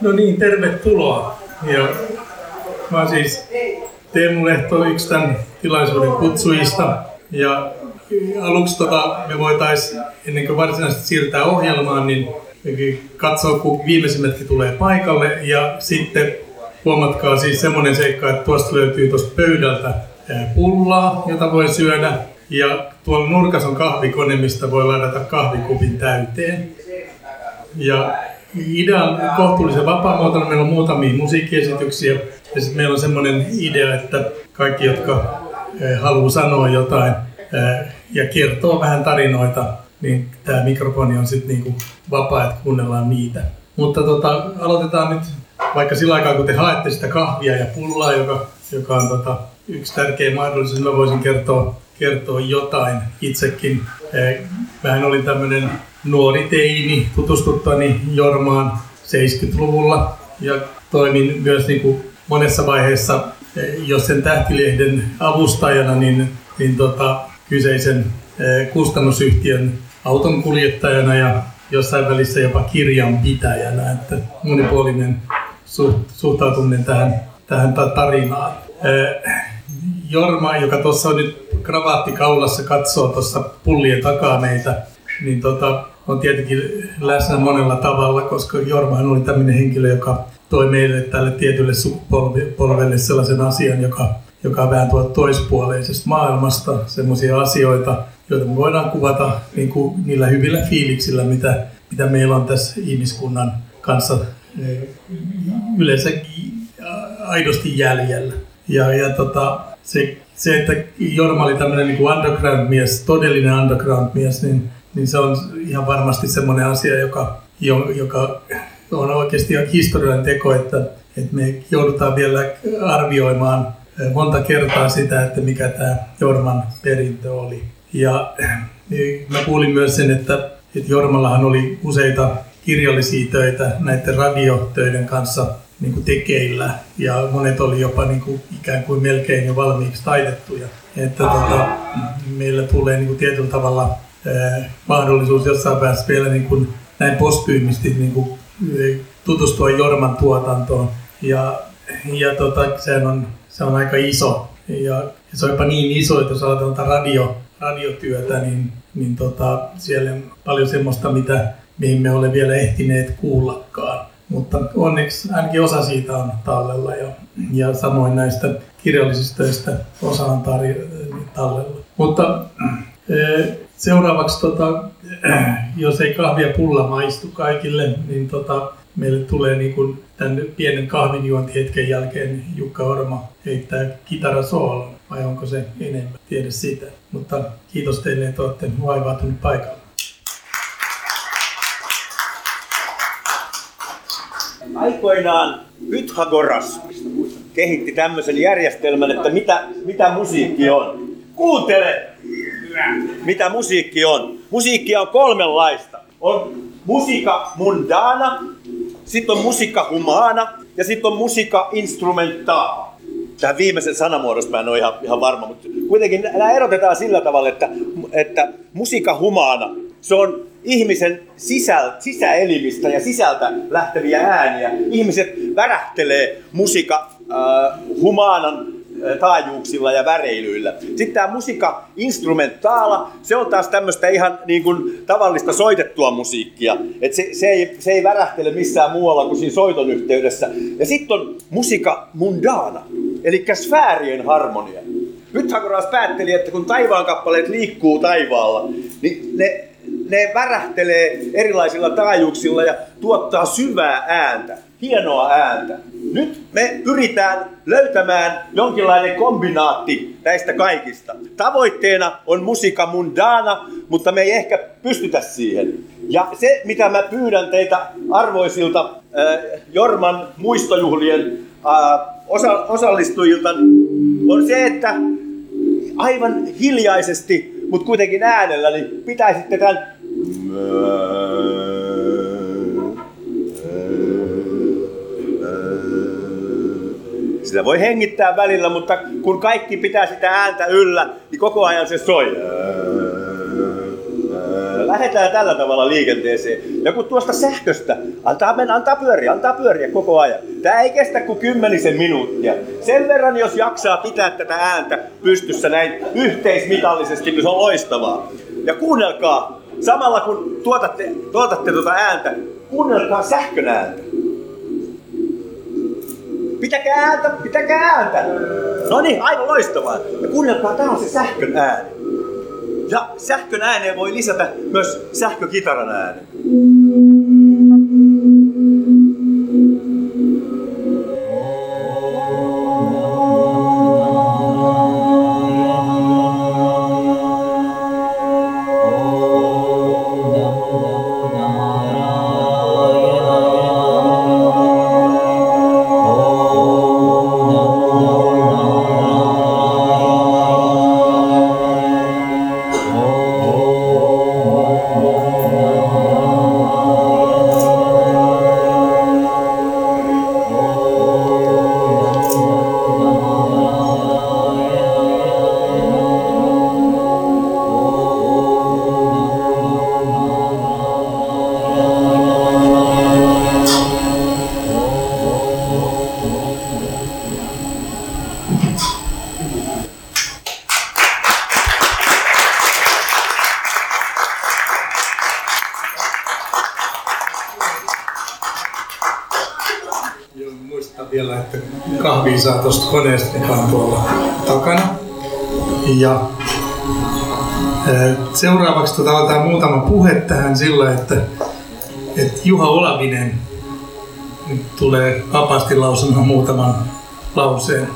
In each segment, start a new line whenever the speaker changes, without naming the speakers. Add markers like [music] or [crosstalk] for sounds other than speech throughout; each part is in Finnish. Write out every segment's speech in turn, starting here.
No niin, tervetuloa. Ja mä oon siis Teemu Lehto, yksi tämän tilaisuuden kutsujista. Ja aluksi tota, me voitais ennen kuin varsinaisesti siirtää ohjelmaan, niin katsoa, kun viimeisimmätkin tulee paikalle. Ja sitten huomatkaa siis semmoinen seikka, että tuosta löytyy tuosta pöydältä pullaa, jota voi syödä. Ja tuolla nurkassa on kahvikone, mistä voi ladata kahvikupin täyteen. Ja idean kohtuullisen vapaamuotoinen. Meillä on muutamia musiikkiesityksiä. Ja sitten meillä on semmoinen idea, että kaikki, jotka haluaa sanoa jotain ja kertoa vähän tarinoita, niin tämä mikrofoni on sitten niinku vapaa, että kuunnellaan niitä. Mutta tota, aloitetaan nyt vaikka sillä aikaa, kun te haette sitä kahvia ja pullaa, joka, joka on tota, yksi tärkeä mahdollisuus, mä voisin kertoa, kertoa jotain itsekin. Mähän olin tämmöinen nuori teini tutustuttuani Jormaan 70-luvulla ja toimin myös niin kuin monessa vaiheessa, jos sen tähtilehden avustajana, niin, niin tota, kyseisen kustannusyhtiön auton kuljettajana ja jossain välissä jopa kirjanpitäjänä, että monipuolinen suhtautuminen tähän, tähän tarinaan. Jorma, joka tuossa on nyt kravaatti kaulassa, katsoo tuossa pullien takaa meitä, niin tota, on tietenkin läsnä monella tavalla, koska Jormahan oli tämmöinen henkilö, joka toi meille tälle tietylle sukupolvelle sellaisen asian, joka, joka vähän tuolta toispuoleisesta maailmasta, semmoisia asioita, joita me voidaan kuvata niin kuin niillä hyvillä fiiliksillä, mitä, mitä meillä on tässä ihmiskunnan kanssa eh, yleensä aidosti jäljellä. Ja, ja tota, se, se, että Jorma oli tämmöinen niin underground-mies, todellinen underground-mies, niin niin se on ihan varmasti semmoinen asia, joka, joka on oikeasti historiallinen teko, että, että me joudutaan vielä arvioimaan eh, monta kertaa sitä, että mikä tämä Jorman perintö oli. Ja niin mä kuulin myös sen, että, että Jormallahan oli useita kirjallisia töitä näiden radiotöiden kanssa niin kuin tekeillä ja monet oli jopa niin kuin ikään kuin melkein jo valmiiksi taitettuja. Että tota, meillä tulee niin kuin tietyllä tavalla Eh, mahdollisuus jossain päässä vielä niin kuin näin postyymisti niin kuin, eh, tutustua Jorman tuotantoon. Ja, ja tota, se, on, se on aika iso. Ja, se on jopa niin iso, että jos ajatellaan radio, radiotyötä, niin, niin tota, siellä on paljon semmoista, mitä, me olemme vielä ehtineet kuullakaan. Mutta onneksi ainakin osa siitä on tallella ja, ja samoin näistä kirjallisista töistä osa on tallella. Mutta eh, Seuraavaksi, tota, [clears throat] jos ei kahvia pulla maistu kaikille, niin tota, meille tulee niin kuin tämän pienen kahvinjuontihetken jälkeen Jukka Orma heittää kitarasoolon, vai onko se enemmän, tiedä sitä. Mutta kiitos teille, että olette vaivautuneet paikalla.
Aikoinaan Pythagoras kehitti tämmöisen järjestelmän, että mitä, mitä musiikki on. Kuuntele! Mitä musiikki on. Musiikkia on kolmenlaista. On musiikka mundana, sitten on musiikka humana ja sitten on musiikka instrumentaa. Tähän viimeisen sanamuodosta mä en ole ihan, ihan varma, mutta kuitenkin nämä erotetaan sillä tavalla, että, että musiikka humana, se on ihmisen sisä, sisäelimistä ja sisältä lähteviä ääniä. Ihmiset värähtelee musiikka äh, humanan taajuuksilla ja väreilyillä. Sitten tämä musiikka instrumentaala, se on taas tämmöistä ihan niin kuin tavallista soitettua musiikkia. Et se, se, ei, se ei värähtele missään muualla kuin siinä soiton yhteydessä. Ja sitten on musiikka mundana, eli sfäärien harmonia. Pythagoras päätteli, että kun taivaan kappaleet liikkuu taivaalla, niin ne, ne värähtelee erilaisilla taajuuksilla ja tuottaa syvää ääntä, hienoa ääntä. Nyt me pyritään löytämään jonkinlainen kombinaatti näistä kaikista. Tavoitteena on musiikka mundana, mutta me ei ehkä pystytä siihen. Ja se, mitä mä pyydän teitä arvoisilta äh, Jorman muistojuhlien äh, osa- osallistujilta, on se, että aivan hiljaisesti, mutta kuitenkin äänellä, niin pitäisitte tämän Sitä voi hengittää välillä, mutta kun kaikki pitää sitä ääntä yllä, niin koko ajan se soi. lähdetään tällä tavalla liikenteeseen. Ja kun tuosta sähköstä antaa mennä, antaa pyöriä, antaa pyöriä koko ajan. Tämä ei kestä kuin kymmenisen minuuttia. Sen verran, jos jaksaa pitää tätä ääntä pystyssä näin yhteismitallisesti, niin se on loistavaa. Ja kuunnelkaa, samalla kun tuotatte, tuotatte tuota ääntä, kuunnelkaa sähkön ääntä. Pitäkää ääntä, pitäkää ääntä. No niin, aivan loistavaa. Ja kuunnelkaa, tämä on se sähkön ääni. Ja sähkön ääneen voi lisätä myös sähkökitaran äänen.
Kahvia saa tuosta koneesta, mikä on tuolla takana. Ja eh, seuraavaksi tota, otetaan muutama puhe tähän sillä, että, että Juha Olavinen tulee vapaasti lausumaan muutaman lauseen.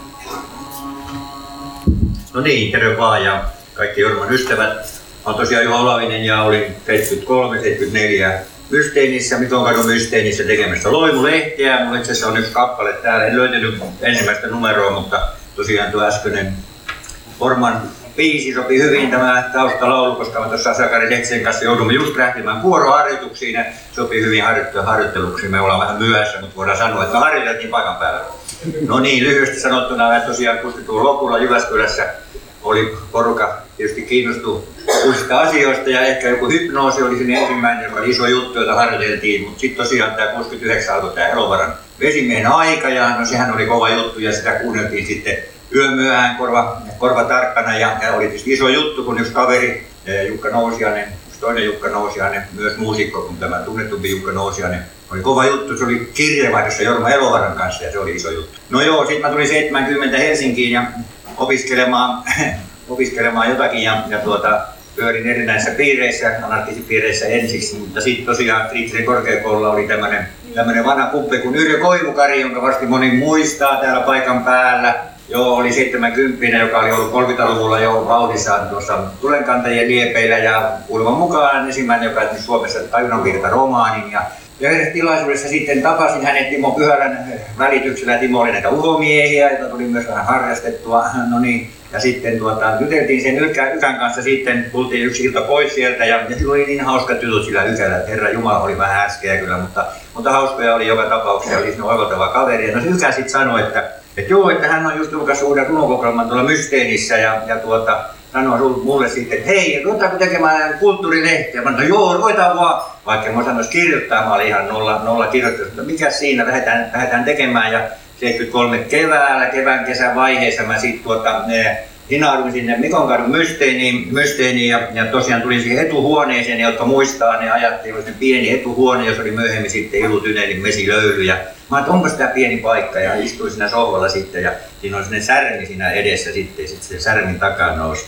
No niin, terve vaan ja kaikki Jorman ystävät. Oon tosiaan Juha Olavinen ja olin 73-74 Mysteinissä, Mitonkadun Mysteinissä tekemässä Loimu-lehteä. Mulla itse asiassa on yksi kappale täällä. En löytänyt ensimmäistä numeroa, mutta tosiaan tuo äskeinen Orman biisi sopi hyvin tämä taustalaulu, koska me tuossa Sakari Seksen kanssa joudumme just lähtemään vuoroharjoituksiin ja sopii hyvin harjoittelu- harjoitteluksi. Me ollaan vähän myöhässä, mutta voidaan sanoa, että me harjoiteltiin paikan päällä. No niin, lyhyesti sanottuna, että tosiaan 60-luvun lopulla Jyväskylässä oli porukka tietysti kiinnostunut uusista asioista ja ehkä joku hypnoosi oli sinne ensimmäinen, joka oli iso juttu, jota harjoiteltiin, mutta sitten tosiaan tämä 69 alkoi tämä Elovaran vesimiehen aika ja no sehän oli kova juttu ja sitä kuunneltiin sitten yömyöhään korva, korva tarkkana ja, ja oli tietysti iso juttu, kun yksi kaveri, Jukka Nousiainen, yksi toinen Jukka Nousiainen, myös muusikko kuin tämä tunnetumpi Jukka Nousiainen, oli kova juttu, se oli kirjeenvaihdossa Jorma Elovaran kanssa ja se oli iso juttu. No joo, sitten mä tulin 70 Helsinkiin ja opiskelemaan, [clears throat] opiskelemaan jotakin ja, ja tuota, pyörin erinäisissä piireissä, anarkisipiireissä ensiksi, mutta sitten tosiaan Kriittisen korkeakoululla oli tämmöinen tämmöinen vanha kumpi kuin Yrjö Koivukari, jonka varmasti moni muistaa täällä paikan päällä. Joo, oli 70 joka oli ollut 30-luvulla jo vauhdissaan tuossa tulenkantajien liepeillä ja kuuleman mukaan ensimmäinen, joka tehnyt Suomessa tajunnanvirta romaanin. Ja, yhdessä tilaisuudessa sitten tapasin hänet Timo Pyhärän välityksellä. Timo oli näitä uhomiehiä, joita tuli myös vähän harrastettua. No niin, ja sitten tuota, juteltiin sen Ykän, Ykän kanssa sitten, tultiin yksi ilta pois sieltä ja, ja sillä oli niin hauska tytöt sillä Ykällä, että Herra Jumala oli vähän äskeä kyllä, mutta, mutta hauskoja oli joka tapauksessa, oli sinne oivaltava kaveri. Ja no sitten sanoi, että, että joo, että hän on just julkaissut uuden runokokoelman tuolla Mysteenissä ja, ja tuota, sanoi mulle sitten, että hei, ruvetaanko tekemään kulttuurilehteä? Mä sanoin, joo, ruvetaan vaan. Vaikka mä sanois kirjoittaa, mä olin ihan nolla, nolla kirjoittanut, mutta mikä siinä, lähdetään, lähdetään tekemään. Ja 73 keväällä, kevään kesän vaiheessa mä sitten tuota, ne, hinauduin sinne Mikonkadun mysteeniin, mysteeniin ja, ja, tosiaan tulin siihen etuhuoneeseen, jotka muistaa, ne ajattelin, että pieni etuhuone, jos oli myöhemmin sitten Ilutynelin mesilöyly. Ja mä että onko tämä pieni paikka ja istuin siinä sohvalla sitten ja siinä oli sellainen särmi siinä edessä sitten ja sitten sen särmin takaa nousi.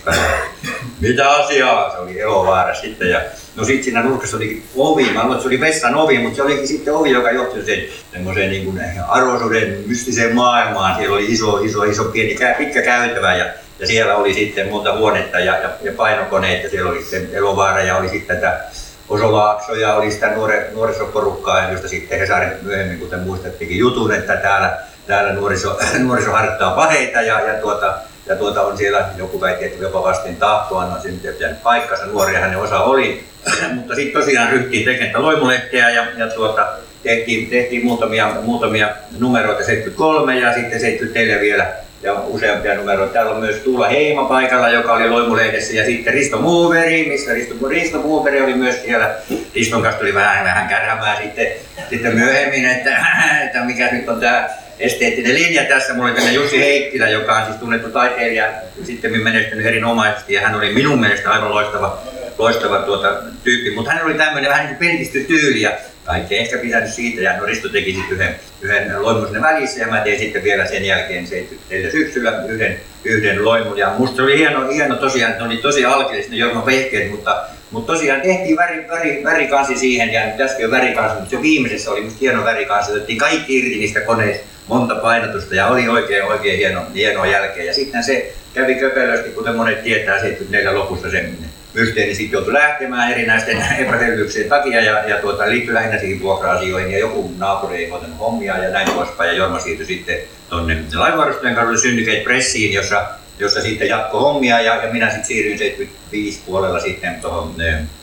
Mitä asiaa? Se oli Elovaara sitten ja no sitten siinä nurkassa oli ovi, mä luulen, se oli vessan ovi, mutta se olikin sitten ovi, joka johti sen semmoiseen niin kuin arvoisuuden mystiseen maailmaan. Siellä oli iso, iso, iso pieni, pitkä käytävä ja ja siellä oli sitten monta huonetta ja, ja, ja painokoneet ja siellä oli sitten Elovaara ja oli sitten tätä Osolaakso ja oli sitä nuore, nuorisoporukkaa, josta sitten Hesari myöhemmin, kuten muistettikin jutun, että täällä, täällä nuoriso, [clears throat] nuoriso harjoittaa paheita ja, ja, tuota, ja tuota on siellä joku väitti, että jopa vastin tahtoa, no se nyt ei pitänyt paikkansa, nuoria hänen osa oli, [clears throat] mutta sitten tosiaan ryhtiin tekemään loimulehteä ja, ja tuota, tehtiin, tehtiin muutamia, muutamia numeroita 73 ja sitten 74 vielä ja useampia numeroita. Täällä on myös Tuula Heima paikalla, joka oli Loimulehdessä, ja sitten Risto Muuveri, missä Risto, Risto Muuveri oli myös siellä. Riston kanssa tuli vähän, vähän kärhämää sitten, sitten myöhemmin, että, että mikä nyt on tämä esteettinen linja tässä. Mulla oli tänne Jussi Heikkilä, joka on siis tunnettu taiteilija, sitten menestynyt erinomaisesti, ja hän oli minun mielestä aivan loistava, loistava tuota, tyyppi, mutta hän oli tämmöinen vähän niin kuin tyyli, ja kaikki ehkä pitänyt siitä ja no Risto teki sitten yhden, yhden loimun välissä ja mä tein sitten vielä sen jälkeen 74 syksyllä yhden, yhden loimun. Ja musta oli hieno, hieno tosiaan, ne oli tosi alkeellista ne Jorma vehkeet, mutta, mutta tosiaan tehtiin väri, väri, värikansi siihen ja nyt äsken värikansi, mutta se viimeisessä oli musta hieno värikansi, otettiin kaikki irti niistä koneista, monta painotusta ja oli oikein oikein hieno, hienoa jälkeen ja sitten se kävi köpelösti, kuten monet tietää 74 lopussa sen mysteeri sitten joutui lähtemään erinäisten [laughs] epäselvyyksien takia ja, ja tuota, liittyi lähinnä siihen vuokra-asioihin ja joku naapuri ei hoitanut hommia ja näin poispäin. Ja Jorma siirtyi sitten tuonne lainvarustajan kadulle Syndicate Pressiin, jossa, jossa sitten jatkoi hommia ja, ja minä sitten siirryin 75 puolella sitten tuohon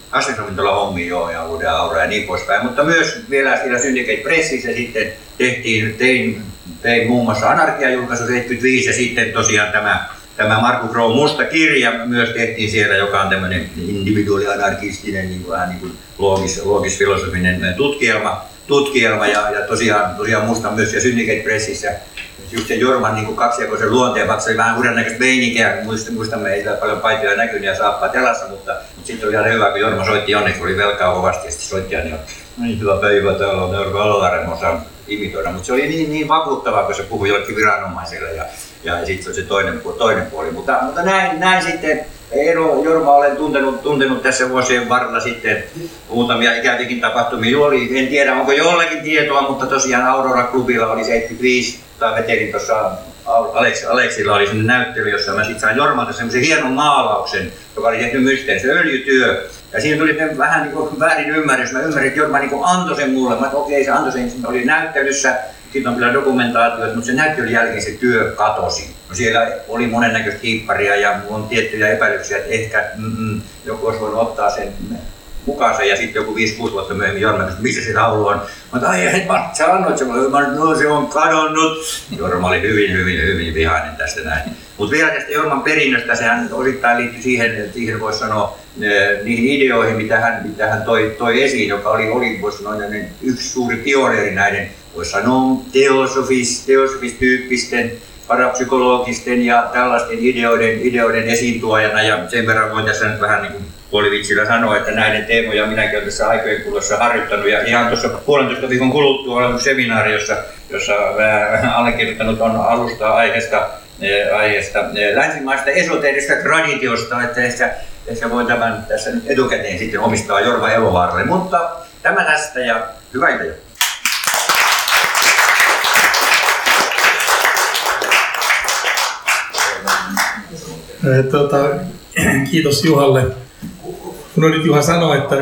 kasvisravintola hommiin jo ja uuden aura ja niin poispäin. Mutta myös vielä siellä Syndicate Pressissä sitten tehtiin, tein, tein muun muassa Anarkia-julkaisu 75 ja sitten tosiaan tämä tämä Markku Kroon musta kirja myös tehtiin siellä, joka on tämmöinen individuaalianarkistinen, niin vähän niin kuin loogis, loogis-filosofinen tutkielma, tutkielma. Ja, ja tosiaan, tosiaan musta myös ja Syndicate Pressissä just se Jorman niin kaksijakoisen luonteen, vaikka se oli vähän uuden näköistä meininkiä, muistamme, ei paljon paitoja näkynyt ja saappaa telassa, mutta, mutta sitten oli ihan hyvä, kun Jorma soitti onneksi, oli velkaa kovasti ja sitten soitti ja niin, hyvä päivä, täällä on Euroopan Alarem osaa imitoida, mutta se oli niin, niin vakuuttavaa, kun se puhui jollekin viranomaiselle ja ja sitten se on se toinen, toinen puoli. Mutta, mutta näin, näin sitten Eero Jorma olen tuntenut, tuntenut tässä vuosien varrella sitten muutamia ikäviäkin tapahtumia. Oli, en tiedä onko jollakin tietoa, mutta tosiaan Aurora-klubilla oli 75, tai vetelin tuossa Alex, Aleksilla oli sinne näyttely, jossa mä sitten sain Jormalta semmoisen hienon maalauksen, joka oli tehty se öljytyö. Ja siinä tuli vähän niin kuin väärin ymmärrys. Mä ymmärrin, että Jorma niin antoi sen mulle. Mä okei, se antoi sen, oli näyttelyssä siitä on kyllä dokumentaatio, mutta sen näyttelyn jälkeen se työ katosi. No siellä oli monennäköistä hiipparia ja on tiettyjä epäilyksiä, että ehkä mm, joku olisi voinut ottaa sen mukaansa ja sitten joku 5-6 vuotta myöhemmin Jorma että missä se laulu on. Mutta ai, et mä sä annoit se no se on kadonnut. Jorma oli hyvin, hyvin, hyvin vihainen tästä näin. Mutta vielä tästä Jorman perinnöstä, sehän osittain liittyi siihen, siihen voisi sanoa, niihin ideoihin, mitä hän, mitä hän toi, toi esiin, joka oli, oli voisi sanoa, yksi suuri pioneeri näiden voisi sanoa teosofis, teosofistyyppisten, parapsykologisten ja tällaisten ideoiden, ideoiden esiintuojana. Ja sen verran voin tässä nyt vähän niin kuin puolivitsillä sanoa, että näiden teemoja minäkin olen tässä aikojen kuluessa harjoittanut. Ja ihan tuossa puolentoista viikon kuluttua olen seminaari, jossa, jossa allekirjoittanut on alusta aiheesta, eh, aiheesta eh, länsimaista esoteerista traditiosta, että ehkä, ehkä voi tämän tässä nyt etukäteen sitten omistaa Jorma Elovaaralle. Mutta tämä tästä ja hyvää iltaa.
Tota, [clears throat] kiitos Juhalle. Kun nyt Juha sanoi, että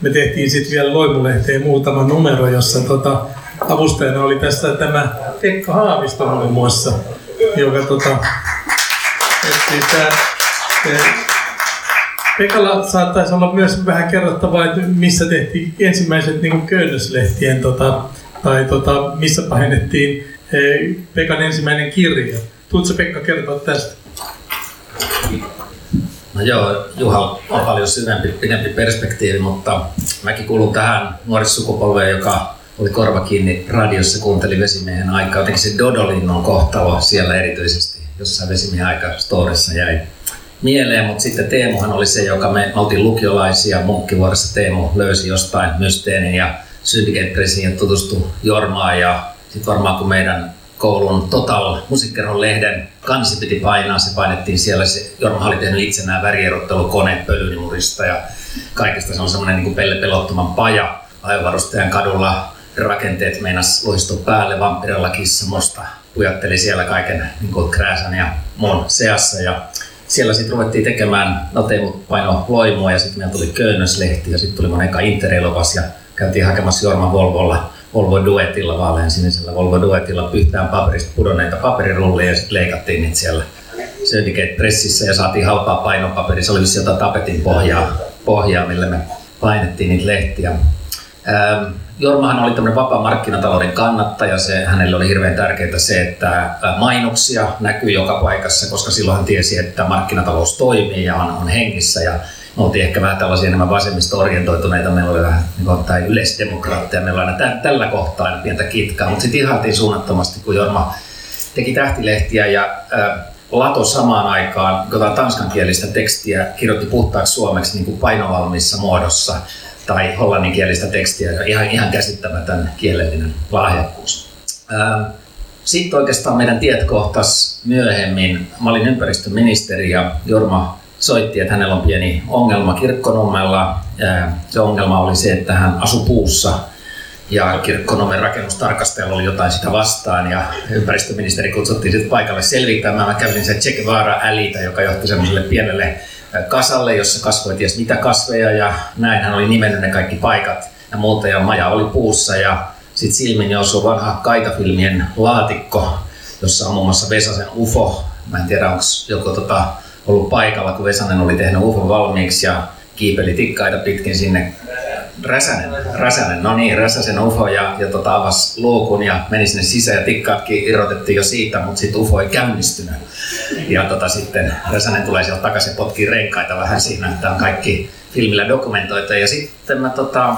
me tehtiin sitten vielä Loimulehteen muutama numero, jossa tota, avustajana oli tässä tämä Pekka Haavisto muun muassa, joka tota, siis tää, Pekalla saattaisi olla myös vähän kerrottavaa, että missä tehtiin ensimmäiset niin köynnöslehtien, tota, tai tota, missä painettiin Pekan ensimmäinen kirja. Tuutko Pekka kertoa tästä?
No joo, Juha on paljon syvempi, pidempi perspektiivi, mutta mäkin kuulun tähän nuorisukupolveen, joka oli korva kiinni radiossa, kuunteli vesimiehen aikaa. Jotenkin se Dodolinnon kohtalo siellä erityisesti jossain vesimiehen aika storissa jäi mieleen, mutta sitten Teemuhan oli se, joka me, me oltiin lukiolaisia munkkivuorossa. Teemu löysi jostain mysteenin ja Syndicate Pressiin tutustui Jormaan ja sitten varmaan kun meidän koulun Total musiikkerhon lehden kansi piti painaa, se painettiin siellä. Se, Jorma oli tehnyt itse nämä värierottelukone pölynimurista ja kaikesta se on semmoinen niin pelle pelottoman paja. Ajovarustajan kadulla rakenteet meinas loistua päälle, vampirella kissa musta pujatteli siellä kaiken niin kuin krääsän ja muun seassa. Ja siellä sitten ruvettiin tekemään, Teemu paino loimua ja sitten meillä tuli Köynnöslehti ja sitten tuli mun eka Interelovas ja käytiin hakemassa Jorma Volvolla Volvo Duetilla, vaalean sinisellä Volvo Duetilla pyhtään paperista pudonneita paperirullia ja sitten leikattiin niitä siellä Syndicate Pressissä ja saatiin halpaa painopaperia. Se oli jotain tapetin pohjaa, pohjaa, millä me painettiin niitä lehtiä. Ähm, Jormahan oli tämmöinen vapaa markkinatalouden kannattaja. Se, hänelle oli hirveän tärkeää se, että mainoksia näkyy joka paikassa, koska silloin hän tiesi, että markkinatalous toimii ja on, on hengissä. Ja oltiin ehkä vähän tällaisia enemmän vasemmista-orientoituneita, meillä oli vähän niin tai yleisdemokraatteja, meillä oli aina tällä kohtaa aina pientä kitkaa, mutta sitten ihailtiin suunnattomasti, kun Jorma teki tähtilehtiä ja äh, Lato samaan aikaan, kun tanskankielistä tekstiä kirjoitti puhtaaksi suomeksi niin kuin painovalmissa muodossa tai hollanninkielistä tekstiä, ihan, ihan käsittämätön kielellinen lahjakkuus. Ähm, Sitten oikeastaan meidän tiet kohtas myöhemmin. Mä olin ympäristöministeri ja Jorma soitti, että hänellä on pieni ongelma kirkkonummella. Se ongelma oli se, että hän asui puussa ja kirkkonomen rakennustarkastajalla oli jotain sitä vastaan ja ympäristöministeri kutsuttiin sitten paikalle selvittämään. Mä kävin se Che Guevara-älitä, joka johti semmoiselle pienelle kasalle, jossa kasvoi ties mitä kasveja ja näin hän oli nimennyt ne kaikki paikat ja muuta ja maja oli puussa ja sitten silmin osui vanha kaitafilmien laatikko, jossa on muun muassa Vesasen UFO. Mä en tiedä, onko joku tota, ollut paikalla, kun Vesanen oli tehnyt UFO valmiiksi ja kiipeli tikkaita pitkin sinne Räsänen, Räsänen, no niin, Räsäsen UFO ja, ja tota, avasi luukun ja meni sinne sisään ja tikkaatkin irrotettiin jo siitä, mutta sitten UFO ei käynnistynyt. Ja tota, sitten Räsänen tulee sieltä takaisin potkii renkaita vähän siinä, että on kaikki filmillä dokumentoitu. Ja sitten mä tota,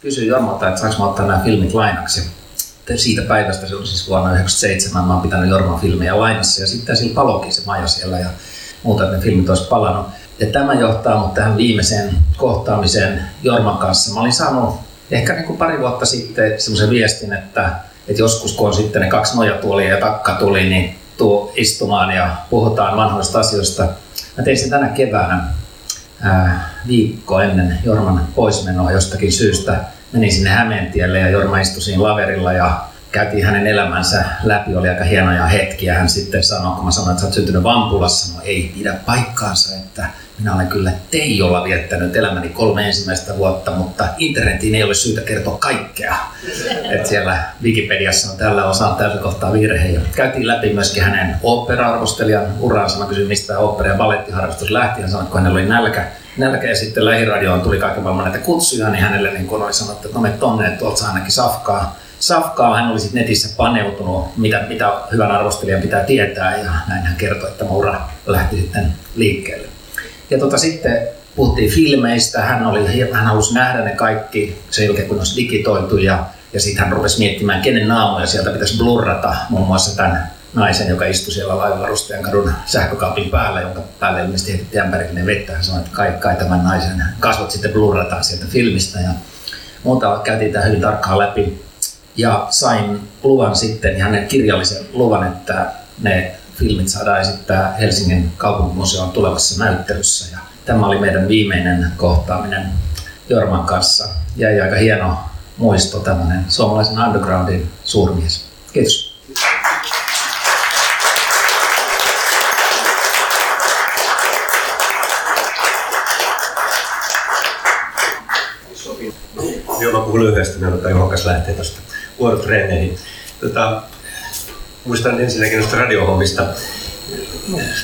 kysyin Jormalta, että saanko mä ottaa nämä filmit lainaksi. Siitä päivästä, se on siis vuonna 1997, mä oon pitänyt Jorman filmejä lainassa ja sitten sillä palokin se maja siellä ja muuta, että ne filmit olisi palannut. Ja tämä johtaa mut tähän viimeiseen kohtaamiseen Jorman kanssa. Mä olin saanut ehkä niin kuin pari vuotta sitten semmoisen viestin, että, että joskus kun on sitten ne kaksi nojatuolia ja takka tuli, niin tuu istumaan ja puhutaan vanhoista asioista. Mä tein sen tänä keväänä ää, viikko ennen Jorman poismenoa jostakin syystä. Menin sinne Hämeentielle ja Jorma istui siinä laverilla ja käytiin hänen elämänsä läpi, oli aika hienoja hetkiä. Hän sitten sanoi, kun mä sanoin, että sä oot syntynyt Vampulassa, no ei pidä paikkaansa, että minä olen kyllä Teijolla viettänyt elämäni kolme ensimmäistä vuotta, mutta internetiin ei ole syytä kertoa kaikkea. että siellä Wikipediassa on tällä osaa tällä kohtaa virhe. Ja käytiin läpi myöskin hänen opera-arvostelijan uransa. Mä kysyin, mistä opera- ja balettiharrastus lähti. Hän sanoi, että kun hänellä oli nälkä, nälkä ja sitten lähiradioon tuli kaiken maailman näitä kutsuja, niin hänelle niin oli sanottu, että no me tonne, että tuolta ainakin safkaa safkaa hän oli sitten netissä paneutunut, mitä, mitä hyvän arvostelijan pitää tietää ja näin hän kertoi, että ura lähti sitten liikkeelle. Ja tota, sitten puhuttiin filmeistä, hän, oli, hän halusi nähdä ne kaikki sen jälkeen kun olisi digitoitu ja, ja sitten hän rupesi miettimään, kenen naamoja sieltä pitäisi blurrata, muun muassa tämän naisen, joka istui siellä laivanvarustajan kadun sähkökaapin päällä, jonka päälle ilmeisesti heitettiin ämpärillinen vettä. Hän sanoi, että kai, kai tämän naisen kasvot sitten blurrataan sieltä filmistä. Ja muuta käytiin tämä hyvin tarkkaan läpi ja sain luvan sitten, hänen kirjallisen luvan, että ne filmit saadaan esittää Helsingin kaupunkimuseon tulevassa näyttelyssä. Ja tämä oli meidän viimeinen kohtaaminen Jorman kanssa. Jäi aika hieno muisto, tämmöinen suomalaisen undergroundin suurmies. Kiitos.
Mä puhun lyhyesti, on Juhokas lähtee tuosta vuorotreeneihin. Tota, muistan ensinnäkin noista radiohommista.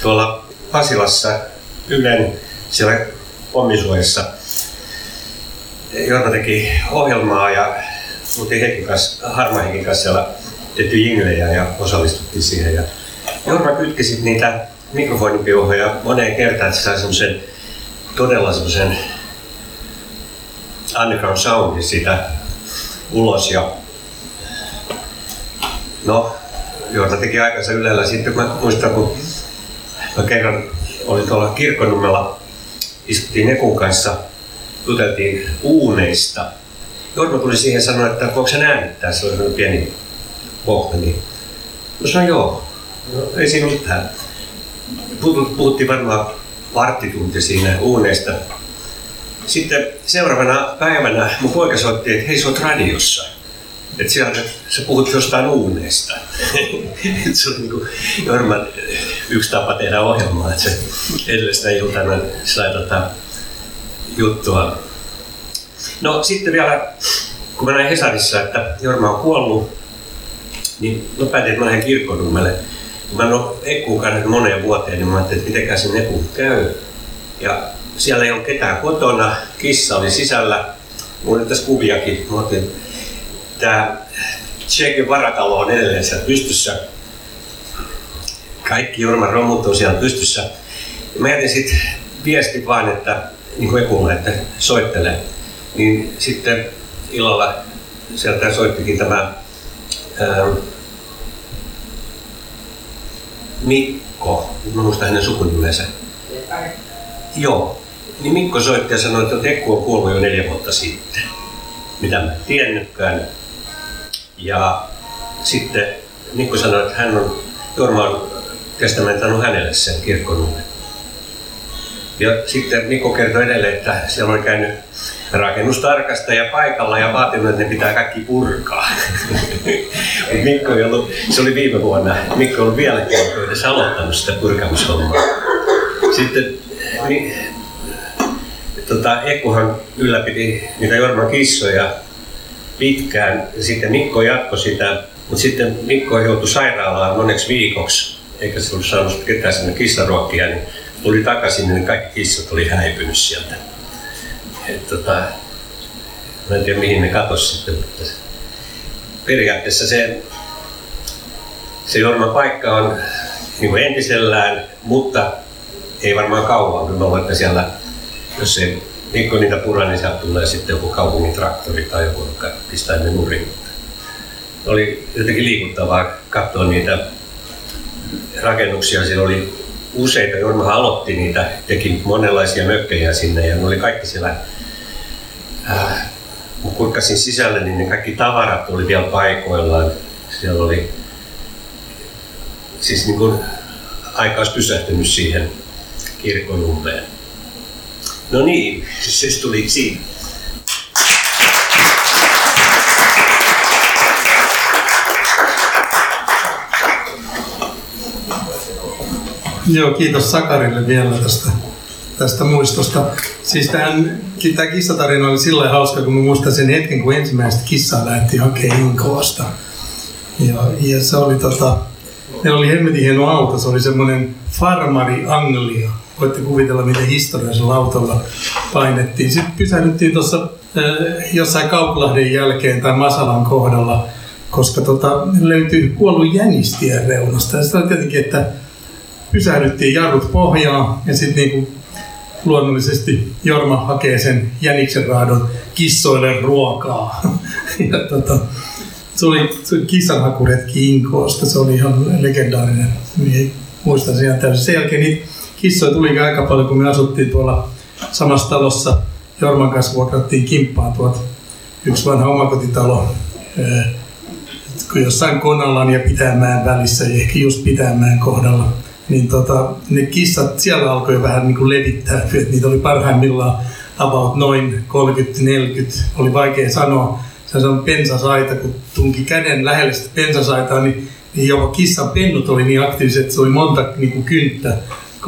Tuolla Pasilassa Ylen siellä pommisuojassa Jorma teki ohjelmaa ja oltiin Heikin kanssa, Harma Heikin kanssa siellä tehty jinglejä ja osallistuttiin siihen. Ja Jorma kytki niitä mikrofonipiuhoja moneen kertaan, että se sai semmoisen todella semmoisen underground soundin siitä ulos ja No, Jorma teki aikansa Ylellä. Sitten mä muistan, kun mä kerran olin tuolla kirkkonummella, istuttiin Nekun kanssa, juteltiin uuneista. Jorma tuli siihen sanoa, että voiko sen äänittää, se oli pieni pohja. Niin. No sanoin joo, no, ei siinä mitään. Puhuttiin varmaan varttitunti siinä uuneista. Sitten seuraavana päivänä mun poika soitti, että hei sä oot radiossa että siellä sä puhut jostain uuneesta. [laughs] se on niin kuin Jorman yksi tapa tehdä ohjelmaa, että se edellisenä iltana sai tota juttua. No sitten vielä, kun mä näin Hesarissa, että Jorma on kuollut, niin mä päätin, että mä lähden kirkkonummelle. Mä en ole Ekkuun nähnyt moneen vuoteen, niin mä ajattelin, että mitenkään sen Ekku käy. Ja siellä ei ole ketään kotona, kissa oli sisällä, Mulla on tässä kuviakin. Mä otin, tää Tsekin varatalo on edelleen siellä pystyssä. Kaikki Jorman romut on siellä pystyssä. Mä jätin sitten viesti vaan, että niin kuin Ekulle, että soittele. Niin sitten illalla sieltä soittikin tämä ää, Mikko, mä muistan hänen sukunimensä. Joo. Niin Mikko soitti ja sanoi, että Tekku on kuollut jo neljä vuotta sitten. Mitä mä en tiennytkään. Ja sitten Mikko sanoi, että hän on, Jorma on testamentannut hänelle sen kirkkonummen. Ja sitten Mikko kertoi edelleen, että siellä oli käynyt rakennustarkastaja paikalla ja vaatinut, että ne pitää kaikki purkaa. [laughs] Mikko ei ollut, se oli viime vuonna, Mikko ollut vieläkin edes aloittanut sitä purkamishommaa. Sitten niin, tota, Ekkuhan ylläpiti niitä Jorman kissoja pitkään. Sitten Mikko jatkoi sitä, mutta sitten Mikko joutui sairaalaan moneksi viikoksi, eikä se ollut saanut ketään sinne kissaruokkia, niin tuli takaisin, niin kaikki kissat oli häipynyt sieltä. Et, tota, mä en tiedä mihin ne katosi sitten, mutta periaatteessa se, se Jorman paikka on niin kuin entisellään, mutta ei varmaan kauan, kun olemme siellä, jos ei Mikko niitä pura, niin sieltä tulee sitten joku kaupungin traktori tai joku, joka pistää ne nurin. Oli jotenkin liikuttavaa katsoa niitä rakennuksia. Siellä oli useita, Jorma aloitti niitä, teki monenlaisia mökkejä sinne ja ne oli kaikki siellä, äh, kun kurkkasin sisälle, niin ne kaikki tavarat oli vielä paikoillaan. Siellä oli siis niin kuin aika olisi pysähtynyt siihen kirkonummeen. No niin, se tuli siinä.
Joo, kiitos Sakarille vielä tästä, tästä muistosta. Siis tämän, tämä kissatarina oli sillä hauska, kun muistan sen hetken, kun ensimmäistä kissaa lähti hakemaan Inkoosta. Ja, ja se oli tota, meillä oli hemmetin hieno auto, se oli semmoinen Farmari Anglia. Voitte kuvitella, miten historiallisella autolla painettiin. Sitten pysähdyttiin tuossa äh, jossain Kauklahden jälkeen tai Masalan kohdalla, koska tota, löytyi kuollut jänistien reunasta. Ja sitten tietenkin, että pysähdyttiin jarrut pohjaan ja sitten niinku luonnollisesti Jorma hakee sen jäniksen raadon kissoille ruokaa. [laughs] ja tota, se oli, se oli kissanhakuretki Inkoosta, se oli ihan legendaarinen. Muistan sen ihan täysin. Sen jälkeen niitä kissoja tuli aika paljon, kun me asuttiin tuolla samassa talossa. Jorman kanssa vuokrattiin kimppaan tuot yksi vanha omakotitalo kun jossain Konalan ja Pitämään välissä, ehkä just Pitämään kohdalla niin tota, ne kissat siellä alkoi vähän niin kuin levittää, että niitä oli parhaimmillaan about noin 30-40, oli vaikea sanoa. Se on pensasaita, kun tunki käden lähelle sitä pensasaitaa, niin, niin jopa kissan pennut oli niin aktiiviset, että se oli monta niin kuin kynttä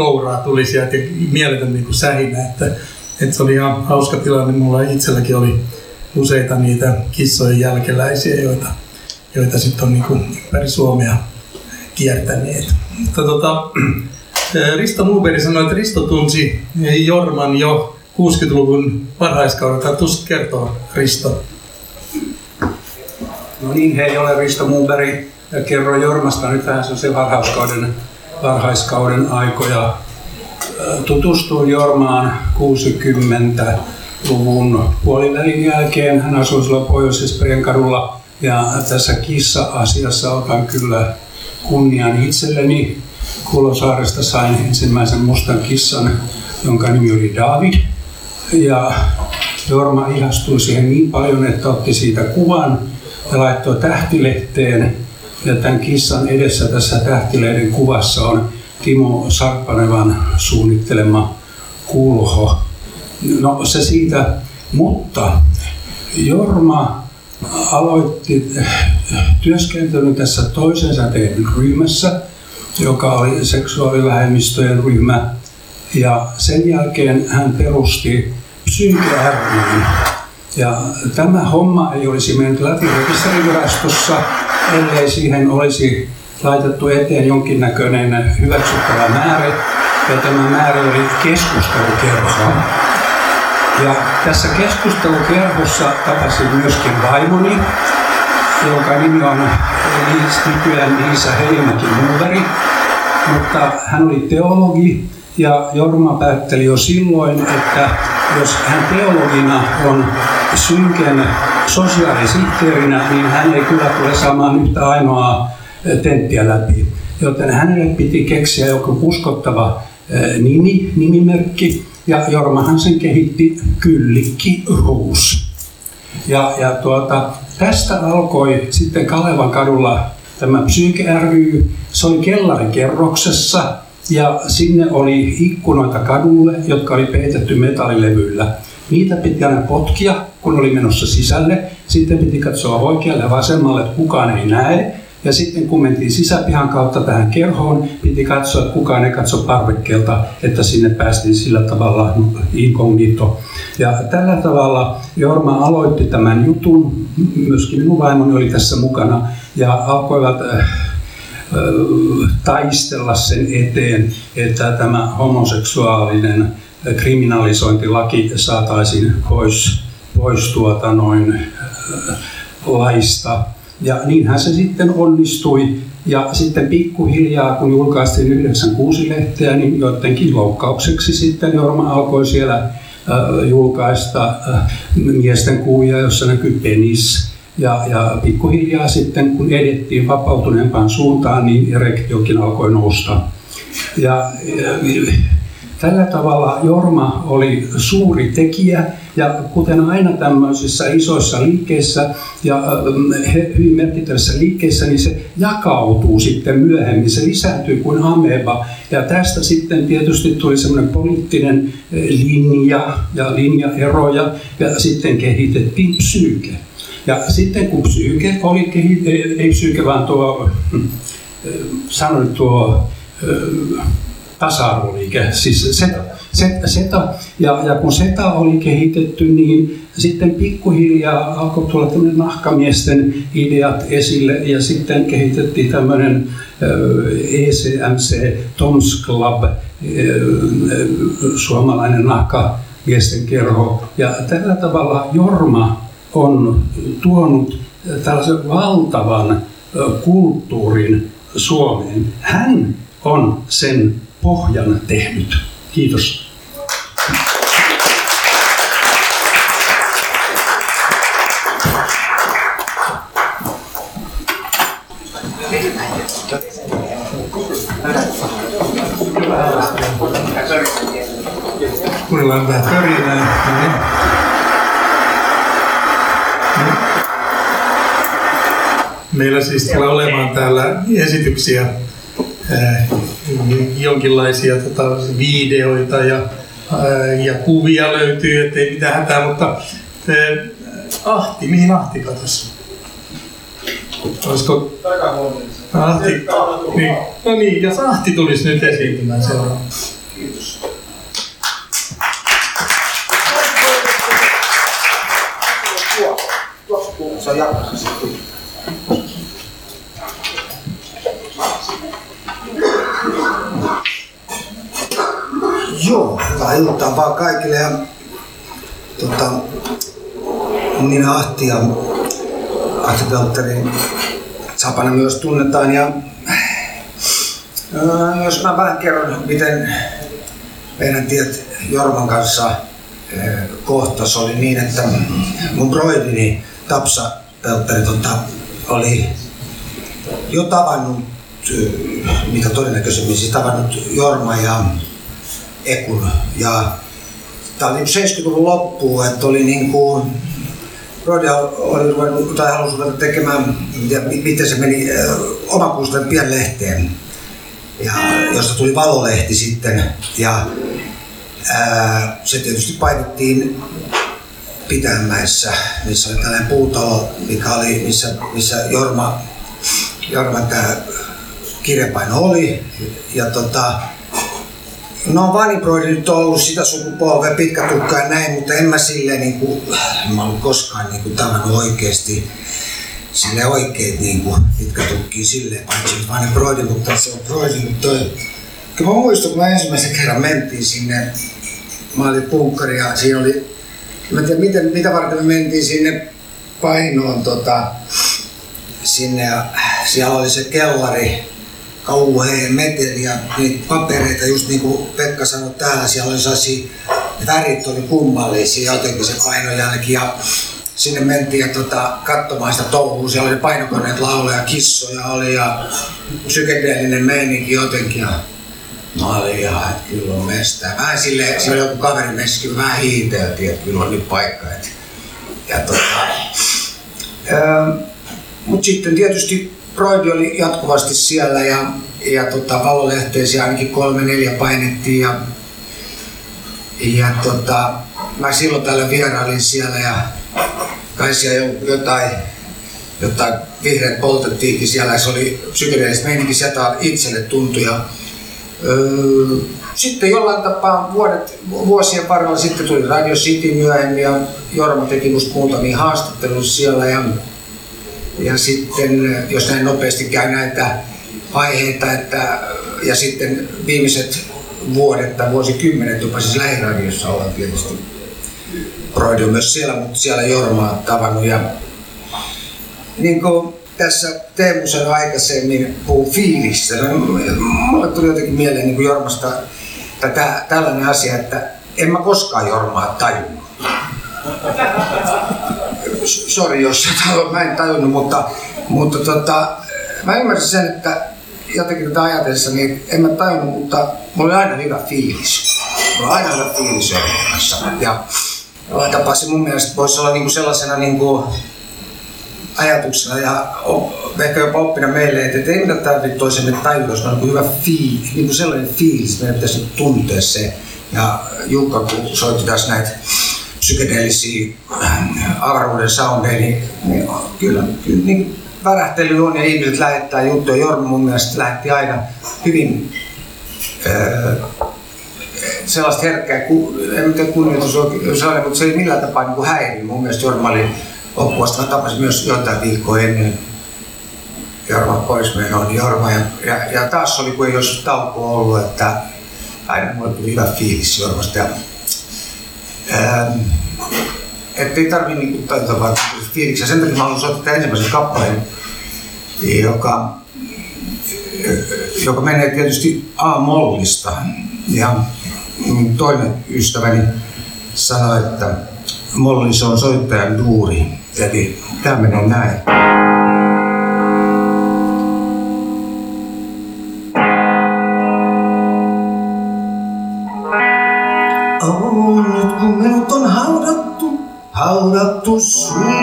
kouraa tuli sieltä ja mieletön niin kuin sähinä, että, että se oli ihan hauska tilanne. Mulla itselläkin oli useita niitä kissojen jälkeläisiä, joita, joita sitten on niin kuin ympäri Suomea kiertäneet. Mutta tota, [clears throat] Risto Muuberi sanoi, että Risto tunsi Jorman jo 60-luvun varhaiskaudella. Tus kertoo Risto.
No niin, hei, olen Risto Muuberi ja kerron Jormasta nyt vähän se varhaiskauden, varhaiskauden aikoja. Tutustuin Jormaan 60-luvun puolivälin jälkeen. Hän asui silloin pohjois kadulla ja tässä kissa-asiassa otan kyllä kunnian itselleni. Kulosaaresta sain ensimmäisen mustan kissan, jonka nimi oli David. Ja Jorma ihastui siihen niin paljon, että otti siitä kuvan ja laittoi tähtilehteen. Ja tämän kissan edessä tässä tähtilehden kuvassa on Timo Sarpanevan suunnittelema kulho. No se siitä, mutta Jorma aloitti työskentelyn tässä toisen säteen ryhmässä, joka oli seksuaalivähemmistöjen ryhmä. Ja sen jälkeen hän perusti Psyke Ja tämä homma ei olisi mennyt läpi rekisterivirastossa, ellei siihen olisi laitettu eteen jonkinnäköinen hyväksyttävä määrä. Ja tämä määrä oli keskustelukerho. Ja tässä keskustelukerhossa tapasin myöskin vaimoni, jonka nimi on nykyään Liisa Heimäki Muuveri, mutta hän oli teologi ja Jorma päätteli jo silloin, että jos hän teologina on synken sosiaalisihteerinä, niin hän ei kyllä tule saamaan yhtä ainoaa tenttiä läpi. Joten hänelle piti keksiä joku uskottava nimi, nimimerkki, ja Jormahan sen kehitti Kyllikki Ruus. Ja, ja tuota, tästä alkoi sitten Kalevan kadulla tämä Psyke ry. Se oli kellarikerroksessa ja sinne oli ikkunoita kadulle, jotka oli peitetty metallilevyillä. Niitä piti aina potkia, kun oli menossa sisälle. Sitten piti katsoa oikealle ja vasemmalle, että kukaan ei näe. Ja sitten kun mentiin sisäpihan kautta tähän kerhoon, piti katsoa, että kukaan ei katso parvekkeelta, että sinne päästiin sillä tavalla inkognito. Ja tällä tavalla Jorma aloitti tämän jutun, myöskin minun vaimoni oli tässä mukana, ja alkoivat äh, taistella sen eteen, että tämä homoseksuaalinen kriminalisointilaki saataisiin pois, pois tuota noin laista. Ja niinhän se sitten onnistui. Ja sitten pikkuhiljaa, kun julkaistiin 96 lehteä, niin joidenkin loukkaukseksi sitten Jorma alkoi siellä julkaista miesten kuvia, jossa näkyy penis. Ja, ja pikkuhiljaa sitten, kun edettiin vapautuneempaan suuntaan, niin erektiokin alkoi nousta. Ja, ja Tällä tavalla Jorma oli suuri tekijä ja kuten aina tämmöisissä isoissa liikkeissä ja ähm, hyvin merkittävissä liikkeissä, niin se jakautuu sitten myöhemmin, se lisääntyy kuin ameba. Ja tästä sitten tietysti tuli semmoinen poliittinen äh, linja ja linjaeroja ja sitten kehitettiin psyyke. Ja sitten kun psyyke oli kehitetty, ei psyyke vaan tuo, äh, sanoin tuo äh, tasa-arvoliike, siis SETA. SETA. Ja, ja kun SETA oli kehitetty, niin sitten pikkuhiljaa alkoi tulla tämmöinen nahkamiesten ideat esille ja sitten kehitettiin tämmöinen ECMC, Toms Club, suomalainen nahkamiesten kerho. Ja tällä tavalla Jorma on tuonut tällaisen valtavan kulttuurin Suomeen. Hän on sen pohjan tehnyt. Kiitos.
Kuunnellaan vähän pörinää. Meillä siis tulee olemaan täällä esityksiä jonkinlaisia tota, videoita ja, ja kuvia löytyy, ettei mitään hätää, mutta Ahti, mihin Ahti katosi? Olisiko... Ahti, niin, no niin, jos Ahti tulisi nyt esiintymään seuraavaksi. Kiitos.
Joo, hyvää iltaa vaan kaikille. Ja, tota, minä Ahti ja Ahti Peltteri Sapana myös tunnetaan. Ja, ää, jos mä vähän kerron, miten meidän tiet Jorman kanssa ää, kohtas oli niin, että mun broidini Tapsa Peltteri tota, oli jo tavannut, mitä todennäköisemmin siis tavannut Jorma ja Ekun. Ja tämä oli 70-luvun loppuun, että oli niin kuin, Brodia oli ruvennut, tai halusi ruveta tekemään, ja miten se meni, omakuusten pienlehteen, ja, josta tuli valolehti sitten. Ja ää, se tietysti painettiin Pitämäessä, missä oli tällainen puutalo, mikä oli, missä, missä Jorma, Jorma tämä kirjapaino oli. Ja tota, No vanibroidi nyt on ollut sitä sukupolvea, pitkä tukka ja näin, mutta en mä silleen niin kuin, mä ollut koskaan niin kuin tavannut oikeesti sille oikein niin kuin pitkä tukki silleen, paitsi vanibroidi, mutta se on broidi, mutta toi, Kyllä mä muistan, kun mä ensimmäisen kerran mentiin sinne, mä olin punkkari ja siinä oli Mä en tiedä, miten, mitä varten me mentiin sinne painoon tota, sinne ja siellä oli se kellari, kauhea meteli ja niitä papereita, just niin kuin Pekka sanoi täällä, siellä oli sellaisia, värit oli kummallisia jotenkin se painojälki ja sinne mentiin ja tota, katsomaan sitä touhua, siellä oli painokoneet lauluja, kissoja oli ja psykedeellinen meininki jotenkin ja Mä olin ihan, että kyllä on mestää. Vähän silleen, siellä joku kaveri messikin vähän hiiteltiin, että kyllä on nyt paikka. Et, ja tota, mutta sitten tietysti Broidi oli jatkuvasti siellä ja, ja tota, valolehteisiä ainakin kolme neljä painettiin ja, ja tota, mä silloin tällä vierailin siellä ja kai siellä jotain, jotain vihreät poltettiinkin siellä, se oli psykedeellistä meininki, sieltä itselle tuntui ja Öö, sitten jollain tapaa vuodet, vuosien varrella sitten tuli Radio City myöhemmin ja Jorma teki musta muutamia haastatteluja siellä ja, ja sitten jos näin nopeasti käy näitä aiheita, että, ja sitten viimeiset vuodet tai vuosikymmenet jopa siis lähiradiossa ollaan tietysti Broidi myös siellä, mutta siellä Jormaa tavannut ja niin kuin tässä Teemu sen aikaisemmin puhuu fiilistä. No, mulle tuli jotenkin mieleen niin kuin Jormasta tätä, tällainen asia, että en mä koskaan Jormaa tajunnut. Sori, jos mä en tajunnut, mutta, mutta tota, mä ymmärsin sen, että jotenkin tätä ajatellessa, niin en mä tajunnut, mutta mulla oli aina hyvä fiilis. Mulla oli aina hyvä fiilis Jormassa. Ja tapasin mun mielestä voisi olla niinku sellaisena niinku, ajatuksena ja ehkä jopa oppina meille, että ei mitä tarvitse toisemme tajua, jos on niin hyvä fiilis, niin kuin sellainen fiilis, että meidän pitäisi tuntea se. Ja Jukka, kun soitti tässä näitä psykedeellisiä äh, avaruuden soundeja, niin, niin kyllä, kyllä niin värähtely on ja ihmiset lähettää juttuja. Jorma mun mielestä lähetti aina hyvin äh, sellaista herkkää, en tiedä kunnioitus on, mutta se ei millään tapaa niin häiri. Mun mielestä Jorma oli Loppuasta mä tapasin myös jotain viikkoa ennen Jorma pois menoa, Jorma. Ja, ja, ja, taas oli, kun ei olisi taukoa ollut, että aina mulle tuli hyvä fiilis Jormasta. Ja, että ei tarvi niinku tajuta vaan fiiliksiä. Sen takia mä haluan soittaa ensimmäisen kappaleen, joka, joka menee tietysti A-mollista. Ja toinen ystäväni sanoi, että molli se on soittajan duuri. Eli tämä menee näin. santos.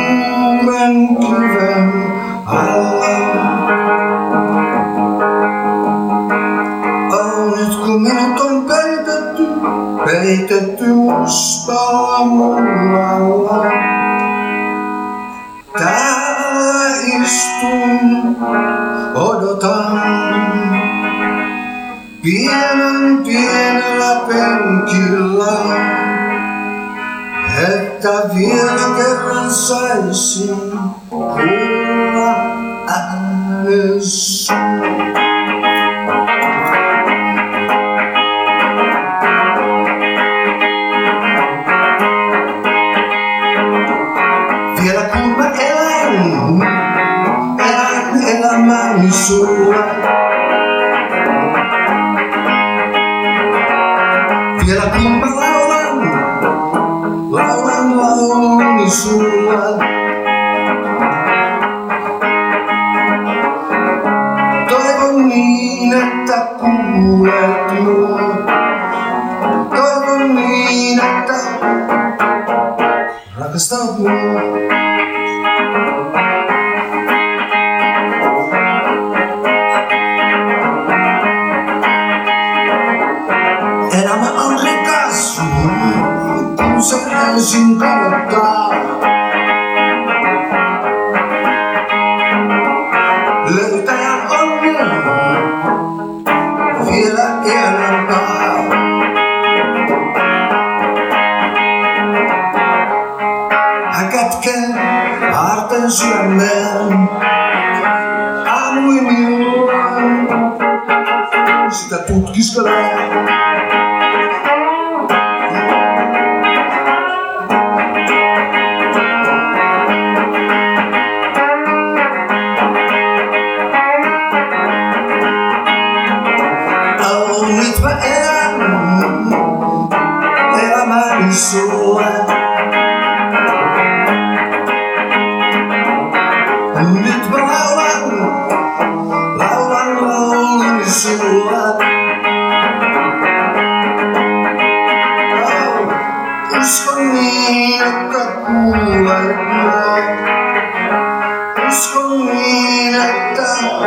Oh,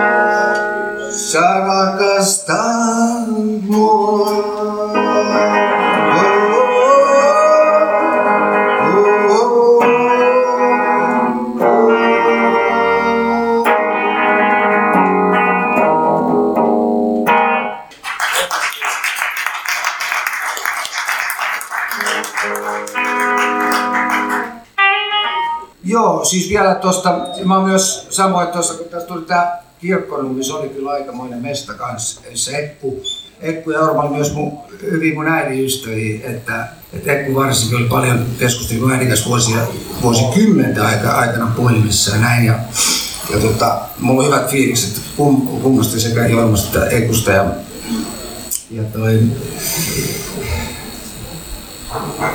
Joo, siis vielä tuosta, mä myös samoin tuossa, kun tässä tuli tämä kirkkonummi, se oli kyllä aikamoinen mesta kanssa. Se Ekku, Ekku ja Orma oli myös mun, hyvin mun äidin että, että Ekku varsinkin oli paljon keskustelua äidin kanssa vuosia, vuosikymmenten aika, aikana puhelimissa ja näin. Ja, ja tota, mulla on hyvät fiilikset kum, sekä Jormasta että Ekusta ja, ja toi,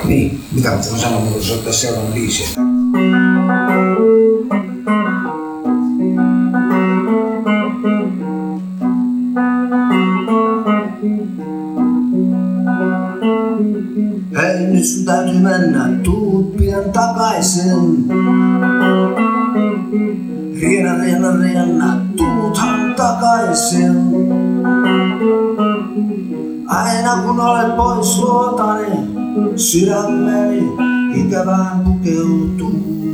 niin, mitä mä voin sanoa, mutta soittaa seuraavan biisin. Nyt sun täytyy mennä, tuut pian takaisin. Riena, riena, riena, tuuthan takaisin. Aina kun olet pois luotani, sydämeni ikävään pukeutuu.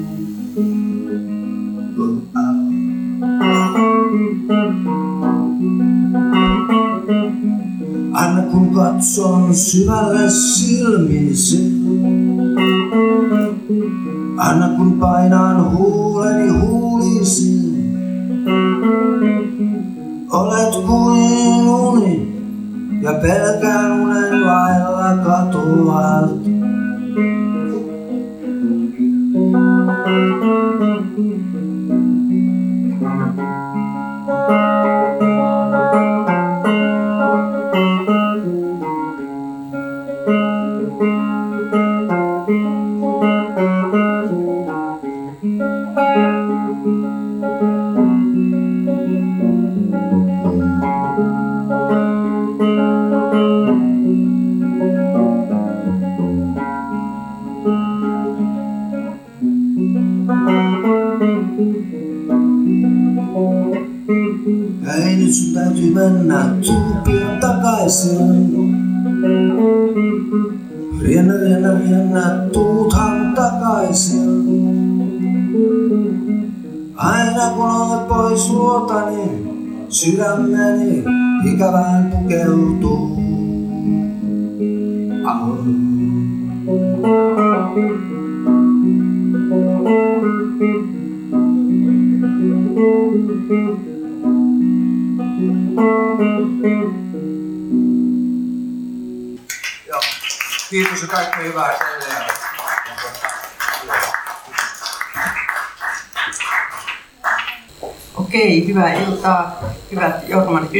Kun katson syvälle silmiisi, aina kun painan huuleni huulisi, olet kuin uni ja pelkään unen vailla katoalta.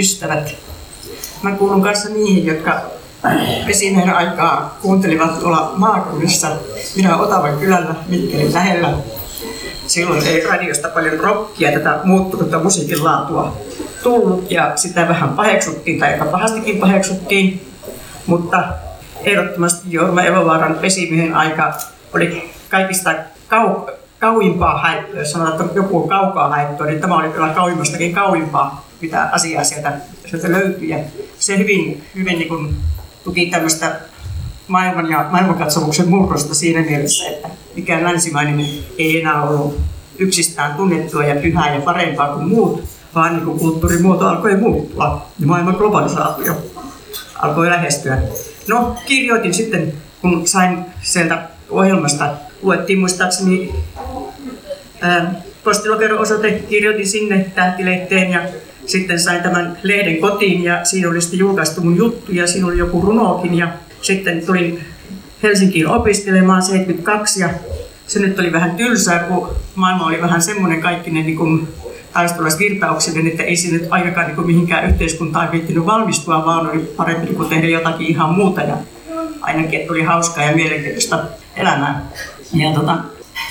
Ystävät. Mä kuulun kanssa niihin, jotka vesimiehen aikaa kuuntelivat tuolla maakunnissa. Minä Otavan kylällä Mikkelin lähellä. Silloin ei radiosta paljon rockia, tätä muuttunutta musiikin laatua tullut ja sitä vähän paheksuttiin tai aika pahastikin paheksuttiin. Mutta ehdottomasti Jorma Elovaaran vesimiehen aika oli kaikista kau- kauimpaa haettua. Jos sanotaan, että joku on kaukaa haettua, niin tämä oli kyllä kauimmastakin kauimpaa, mitä asiaa sieltä, sieltä löytyi. Ja se hyvin, hyvin niin kuin tuki tämmöistä maailman ja maailmankatsomuksen murrosta siinä mielessä, että mikään länsimainen ei enää ollut yksistään tunnettua ja pyhää ja parempaa kuin muut, vaan niin kuin kulttuurimuoto alkoi muuttua ja maailman globalisaatio alkoi lähestyä. No, kirjoitin sitten, kun sain sieltä ohjelmasta, luettiin muistaakseni ää, postilokero osoite, kirjoitin sinne tähtilehteen ja sitten sain tämän lehden kotiin ja siinä oli sitten julkaistu mun juttu ja siinä oli joku runokin ja sitten tulin Helsinkiin opiskelemaan 72 ja se nyt oli vähän tylsää, kun maailma oli vähän semmoinen kaikkinen niin kuin taistolaisvirtauksinen, että ei se nyt ainakaan niin kuin mihinkään yhteiskuntaan viittinyt valmistua, vaan oli parempi niin kuin tehdä jotakin ihan muuta ja ainakin, että oli hauskaa ja mielenkiintoista elämää. Ja tota,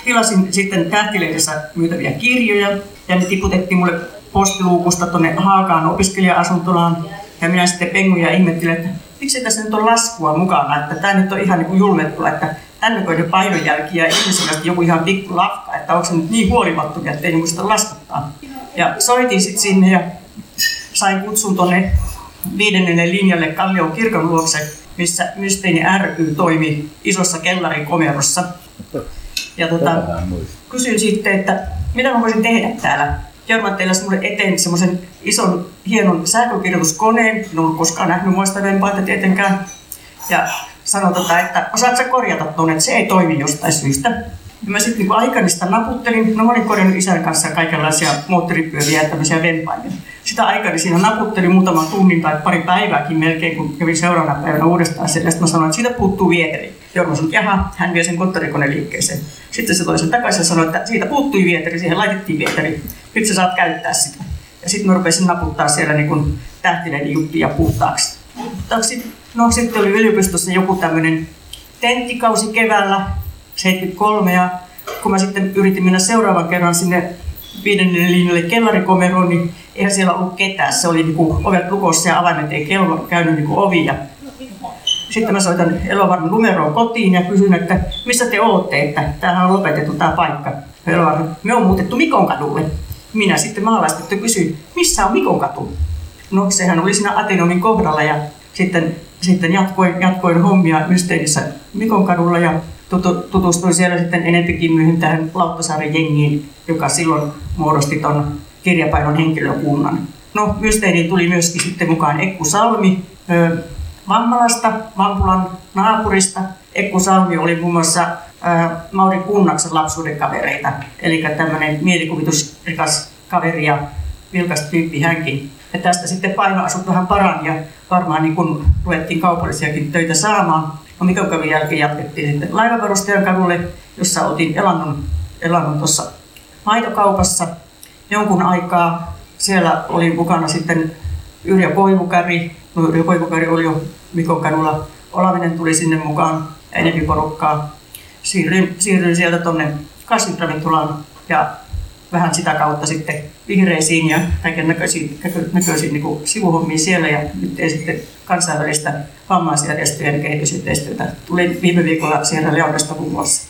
tilasin sitten tähtilehdessä myytäviä kirjoja ja ne tiputettiin mulle postiluukusta tuonne Haakaan opiskelija-asuntolaan. Ja minä sitten penguin ja ihmettelin, että miksi tässä nyt on laskua mukana, että tämä nyt on ihan niin kuin julmettu, että tännekö on jo painonjälki ja ihmisellä joku ihan pikku lafka, että onko se nyt niin huolimattomia, että ei muista laskuttaa. Ja soitin sitten sinne ja sain kutsun tuonne viidennelle linjalle Kallion kirkon luokse, missä Mysteini ry toimi isossa kellarikomerossa. Ja tota, kysyin sitten, että mitä mä voisin tehdä täällä. Jorma teillä mulle eteen semmoisen ison hienon sähkökirjoituskoneen, en ollut koskaan nähnyt muista vempaita tietenkään. Ja sanoi, tota, että osaatko korjata tuonne, että se ei toimi jostain syystä. Ja mä sitten niin aikanista naputtelin, no mä olin korjannut isän kanssa kaikenlaisia moottoripyöriä ja tämmöisiä vempaimia. Sitä aikani siinä naputtelin muutaman tunnin tai pari päivääkin melkein, kun kävin seuraavana päivänä uudestaan siellä. Sitten mä sanoin, että siitä puuttuu vieteri. Jorma sanoi, jaha, hän vie sen konttorikoneen liikkeeseen. Sitten se toi sen takaisin ja sanoi, että siitä puuttui vieteri, siihen laitettiin vieteri. Nyt sä saat käyttää sitä. Ja sitten mä rupesin naputtaa siellä niin kuin tähtileiden juttia puhtaaksi. No sitten oli yliopistossa joku tämmöinen tenttikausi keväällä, 73 ja kun mä sitten yritin mennä seuraavan kerran sinne viidennelle linjalle kellarikomeroon, niin eihän siellä ollut ketään. Se oli niinku ovet lukossa ja avaimet ei kello käynyt niinku ovi. Ja sitten mä soitan Elovarman numeroon kotiin ja kysyn, että missä te ootte, että tämähän on lopetettu tämä paikka. Elovarma, me on muutettu Mikon kadulle. Minä sitten maalaistettu kysyin, missä on Mikon katu? No sehän oli siinä Atenomin kohdalla ja sitten, sitten jatkoin, jatkoin hommia Mysteerissä Mikon kadulla ja tutustuin siellä sitten enempikin myöhemmin tähän Lauttasaaren jengiin, joka silloin muodosti tuon kirjapainon henkilökunnan. No, mysteeriin tuli myöskin sitten mukaan Ekku Salmi Vammalasta, Vampulan naapurista. Ekku Salmi oli muun muassa Mauri Kunnaksen lapsuuden kavereita, eli tämmöinen mielikuvitusrikas kaveri ja vilkas tyyppi hänkin. Ja tästä sitten painoasut vähän parani ja varmaan niin kun ruvettiin kaupallisiakin töitä saamaan, No Mikon jälkeen jatkettiin sitten laivavarustajan kadulle, jossa otin elannon, elannon tuossa maitokaupassa jonkun aikaa. Siellä oli mukana sitten Yrjö Koivukäri. No Yrjö Koivukäri oli jo Mikon kadulla. Olaminen tuli sinne mukaan enempi porukkaa. Siirryin, siirryin sieltä tuonne kasvitravintolaan ja vähän sitä kautta sitten vihreisiin ja kaiken näköisiin, näköisiin niin sivuhommiin siellä ja nyt teen sitten kansainvälistä vammaisjärjestöjen kehitysyhteistyötä. Tulin viime viikolla siellä Leonesta muun muassa.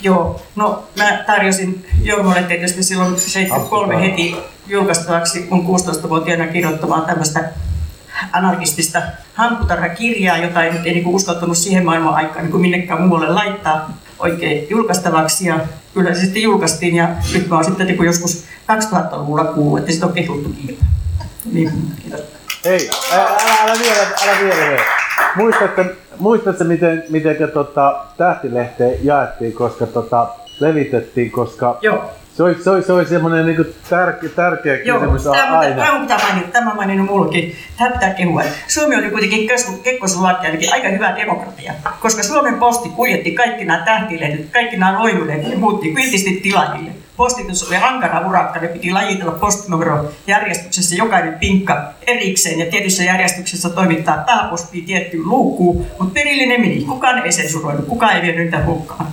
Joo, no mä tarjosin Jormolle tietysti silloin 73 heti julkaistavaksi kun 16-vuotiaana kirjoittamaan tämmöistä anarkistista hampputarhakirjaa, jota ei nyt ei niin uskaltanut siihen maailman aikaan niin minnekään muualle laittaa oikein julkaistavaksi. Ja kyllä se sitten julkaistiin ja nyt mä oon sitten niin joskus 2000-luvulla kuullut, että sitä on kehuttu kiinni. Niin, kiitos.
Ei, älä, älä, vielä, älä vielä. Muistatko, muistatko miten, miten tota, tähtilehteen jaettiin, koska tota, levitettiin, koska
Joo.
Se oli, se oli, se oli semmoinen niin tärkeä, tärkeä
Joo,
kysymys
tämä,
aina.
Tämä pitää mainita, tämä maininnut mullekin. Tämä pitää kehua. Suomi oli kuitenkin Kekkoslovakia aika hyvä demokratia, koska Suomen posti kuljetti kaikki nämä tähtilehdet, kaikki nämä loimulehdet ja muutti kiltisti tilaajille. Postitus oli ankara urakka, ne piti lajitella postinumero järjestyksessä jokainen pinkka erikseen ja tietyssä järjestyksessä toimittaa pääpostiin tiettyyn luukkuun, mutta perillinen meni. Kukaan ei sensuroinut, kukaan ei vienyt niitä hukkaan.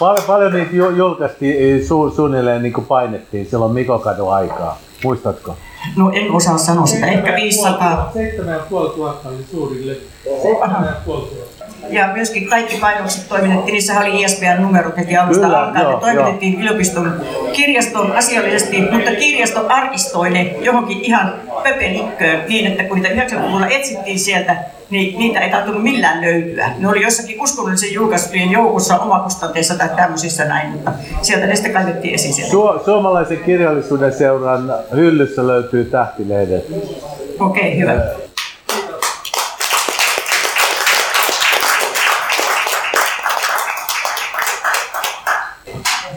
Pal- paljon niitä julkaistiin, su- suunnilleen niin kuin painettiin silloin Mikokadun aikaa. Muistatko?
No en osaa sanoa sitä, ehkä 500.
7500 oli suurille. 7500
ja myöskin kaikki painokset toimitettiin, niissä oli ISBN-numerot heti alusta Kyllä, alkaen. Ne toimitettiin joo. yliopiston kirjaston asiallisesti, mutta kirjasto arkistoi ne johonkin ihan pöpelikköön niin, että kun niitä 90-luvulla etsittiin sieltä, niin niitä ei tahtonut millään löytyä. Ne oli jossakin uskonnollisen julkaisujen joukossa omakustanteissa tai tämmöisissä näin, mutta sieltä ne sitten kaivettiin esiin sieltä.
Su- suomalaisen kirjallisuuden seuran hyllyssä löytyy tähtilehdet.
Okei, okay, hyvä.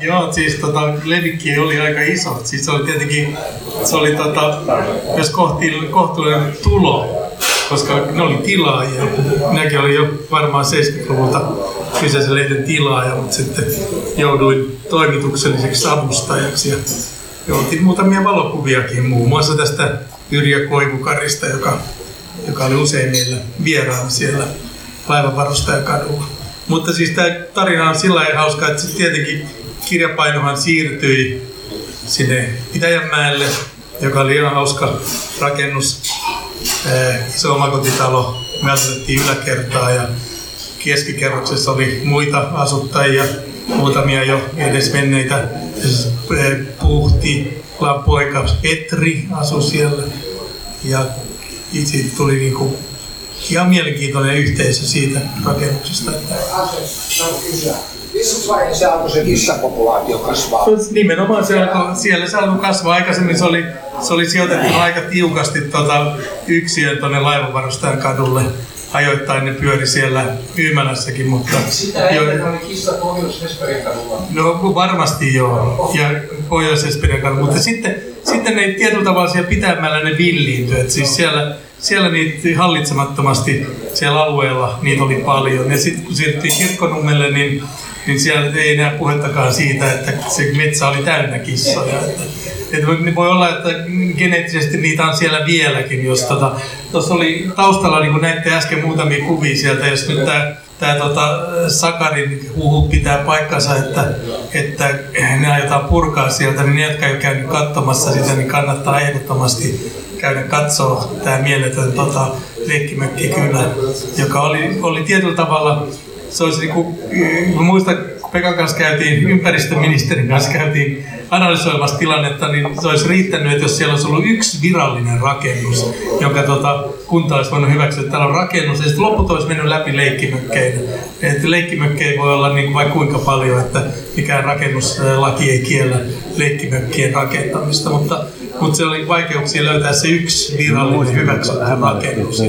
Joo, siis tota, levikki oli aika iso. Siis se oli tietenkin, se oli tota, myös kohti, kohtuullinen tulo, koska ne oli tilaajia. Minäkin olin jo varmaan 70-luvulta kyseisen lehden tilaaja, mutta sitten jouduin toimitukselliseksi avustajaksi. Ja joutin muutamia valokuviakin, muun muassa tästä Yrjö Koivukarista, joka, joka oli usein meillä vieraana siellä laivanvarustajakadulla. Mutta siis tämä tarina on sillä hauska, että se tietenkin kirjapainohan siirtyi sinne Pitäjänmäelle, joka oli ihan hauska rakennus, iso omakotitalo. Me asutettiin yläkertaa ja keskikerroksessa oli muita asuttajia, muutamia jo edes menneitä. Puhti, poika Petri asui siellä. Ja siitä tuli niinku ihan mielenkiintoinen yhteisö siitä rakennuksesta.
Missä vaiheessa alkoi se kissapopulaatio kasvaa?
Nimenomaan se alkoi, siellä se alkoi kasvaa. Aikaisemmin se oli, se oli sijoitettu aika tiukasti tota, yksiön tuonne Laivavarustajan kadulle. Ajoittain ne pyöri siellä myymälässäkin, mutta...
Sitä ennen oli kissa pohjois kadulla.
No varmasti joo, ja pohjois kadulla, mutta sitten, sitten ne tietyllä tavalla siellä pitämällä ne villiintyi. Et siis siellä, siellä niitä hallitsemattomasti siellä alueella niitä oli paljon. Ja sitten kun siirryttiin kirkkonummelle, niin niin siellä ei enää puhettakaan siitä, että se metsä oli täynnä kissoja. Että, että voi olla, että geneettisesti niitä on siellä vieläkin, tota, tuossa oli taustalla, niin kuin näitte äsken muutamia kuvia sieltä, jos nyt tämä tämä tota, Sakarin huhu pitää paikkansa, että, että ne aiotaan purkaa sieltä, niin ne, jotka ei ole käynyt katsomassa sitä, niin kannattaa ehdottomasti käydä katsoa tämä mieletön tota, leikkimökkikylä, joka oli, oli tietyllä tavalla se olisi niin kuin, mä muistan, kun Pekan kanssa käytiin, ympäristöministerin kanssa käytiin analysoimassa tilannetta, niin se olisi riittänyt, että jos siellä olisi ollut yksi virallinen rakennus, jonka tota, kunta olisi voinut hyväksyä, että täällä on rakennus, ja sitten loput olisi mennyt läpi leikkimökkeinä. Että leikkimökkejä voi olla niin vaikka kuinka paljon, että mikään rakennuslaki ei kiellä leikkimökkien rakentamista, mutta mutta se oli vaikeuksia löytää se yksi virallinen hyväksytty rakennus.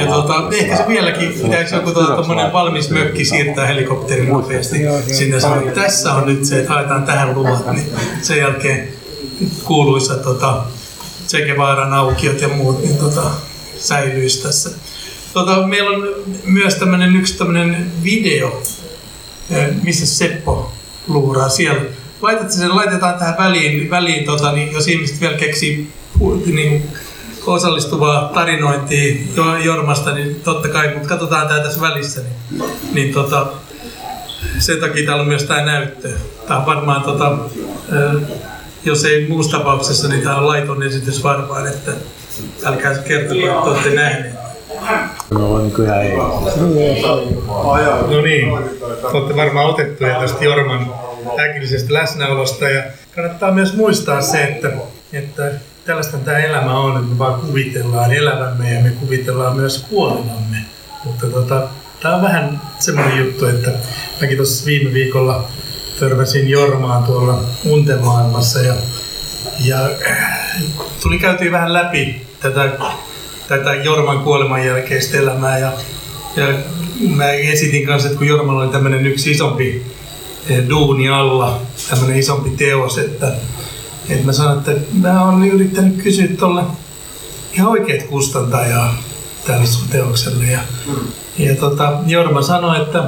Ja tota, ehkä se vieläkin pitäisi joku tuota, valmis mökki siirtää helikopterin nopeasti sinne että tässä on nyt se, että haetaan tähän luvat, niin sen jälkeen kuuluisa tota, Tsekevaaran aukiot ja muut niin tota, säilyisi tässä. Tota, meillä on myös tämmöinen yksi tämmöinen video, eh, missä Seppo luuraa siellä laitatte sen, laitetaan tähän väliin, väliin tota, niin jos ihmiset vielä keksii niin, osallistuvaa tarinointia Jormasta, niin totta kai, mutta katsotaan tämä tässä välissä, niin, niin tota, sen takia täällä on myös tämä näyttö. Tämä on varmaan, tota, jos ei muussa tapauksessa, niin tämä on laiton esitys varmaan, että älkää kertoko, että olette nähneet.
No niin kuin ihan ei.
No niin, olette varmaan otettuja tästä Jorman äkillisestä läsnäolosta. Ja kannattaa myös muistaa se, että, että tällaista tämä elämä on, että me vaan kuvitellaan elävämme ja me kuvitellaan myös kuolevamme. Mutta tota, tämä on vähän semmoinen juttu, että mäkin tuossa viime viikolla törmäsin Jormaan tuolla untemaailmassa ja, ja tuli käytiin vähän läpi tätä, tätä Jorman kuoleman jälkeistä elämää ja, ja mä esitin kanssa, että kun Jormalla oli tämmöinen yksi isompi duuni alla, tämmöinen isompi teos, että, että mä sanoin, että mä oon yrittänyt kysyä tuolle ihan oikeat kustantajaa tälle sun teokselle. Ja, mm. ja tota, Jorma sanoi, että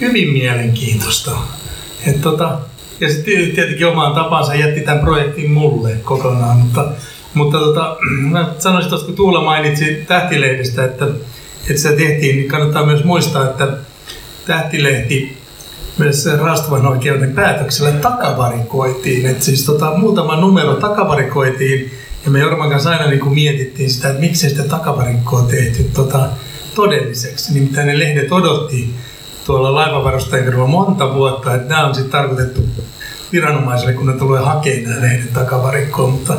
hyvin mielenkiintoista. Et tota, ja sitten tietenkin omaan tapansa jätti tämän projektin mulle kokonaan, mutta, mutta tota, [clears throat] mä sanoisin tuosta, kun Tuula mainitsi Tähtilehdestä, että, että se tehtiin, niin kannattaa myös muistaa, että Tähtilehti myös Rastavan oikeuden päätöksellä takavarikoitiin. Et siis tota, muutama numero takavarikoitiin ja me Jorman kanssa aina niin mietittiin sitä, että miksei sitä takavarikkoa tehty tota, todelliseksi. Nimittäin ne lehdet odotti tuolla laivavarustajan monta vuotta, että nämä on sitten tarkoitettu viranomaisille, kun ne tulee hakemaan nämä lehdet takavarikkoon, mutta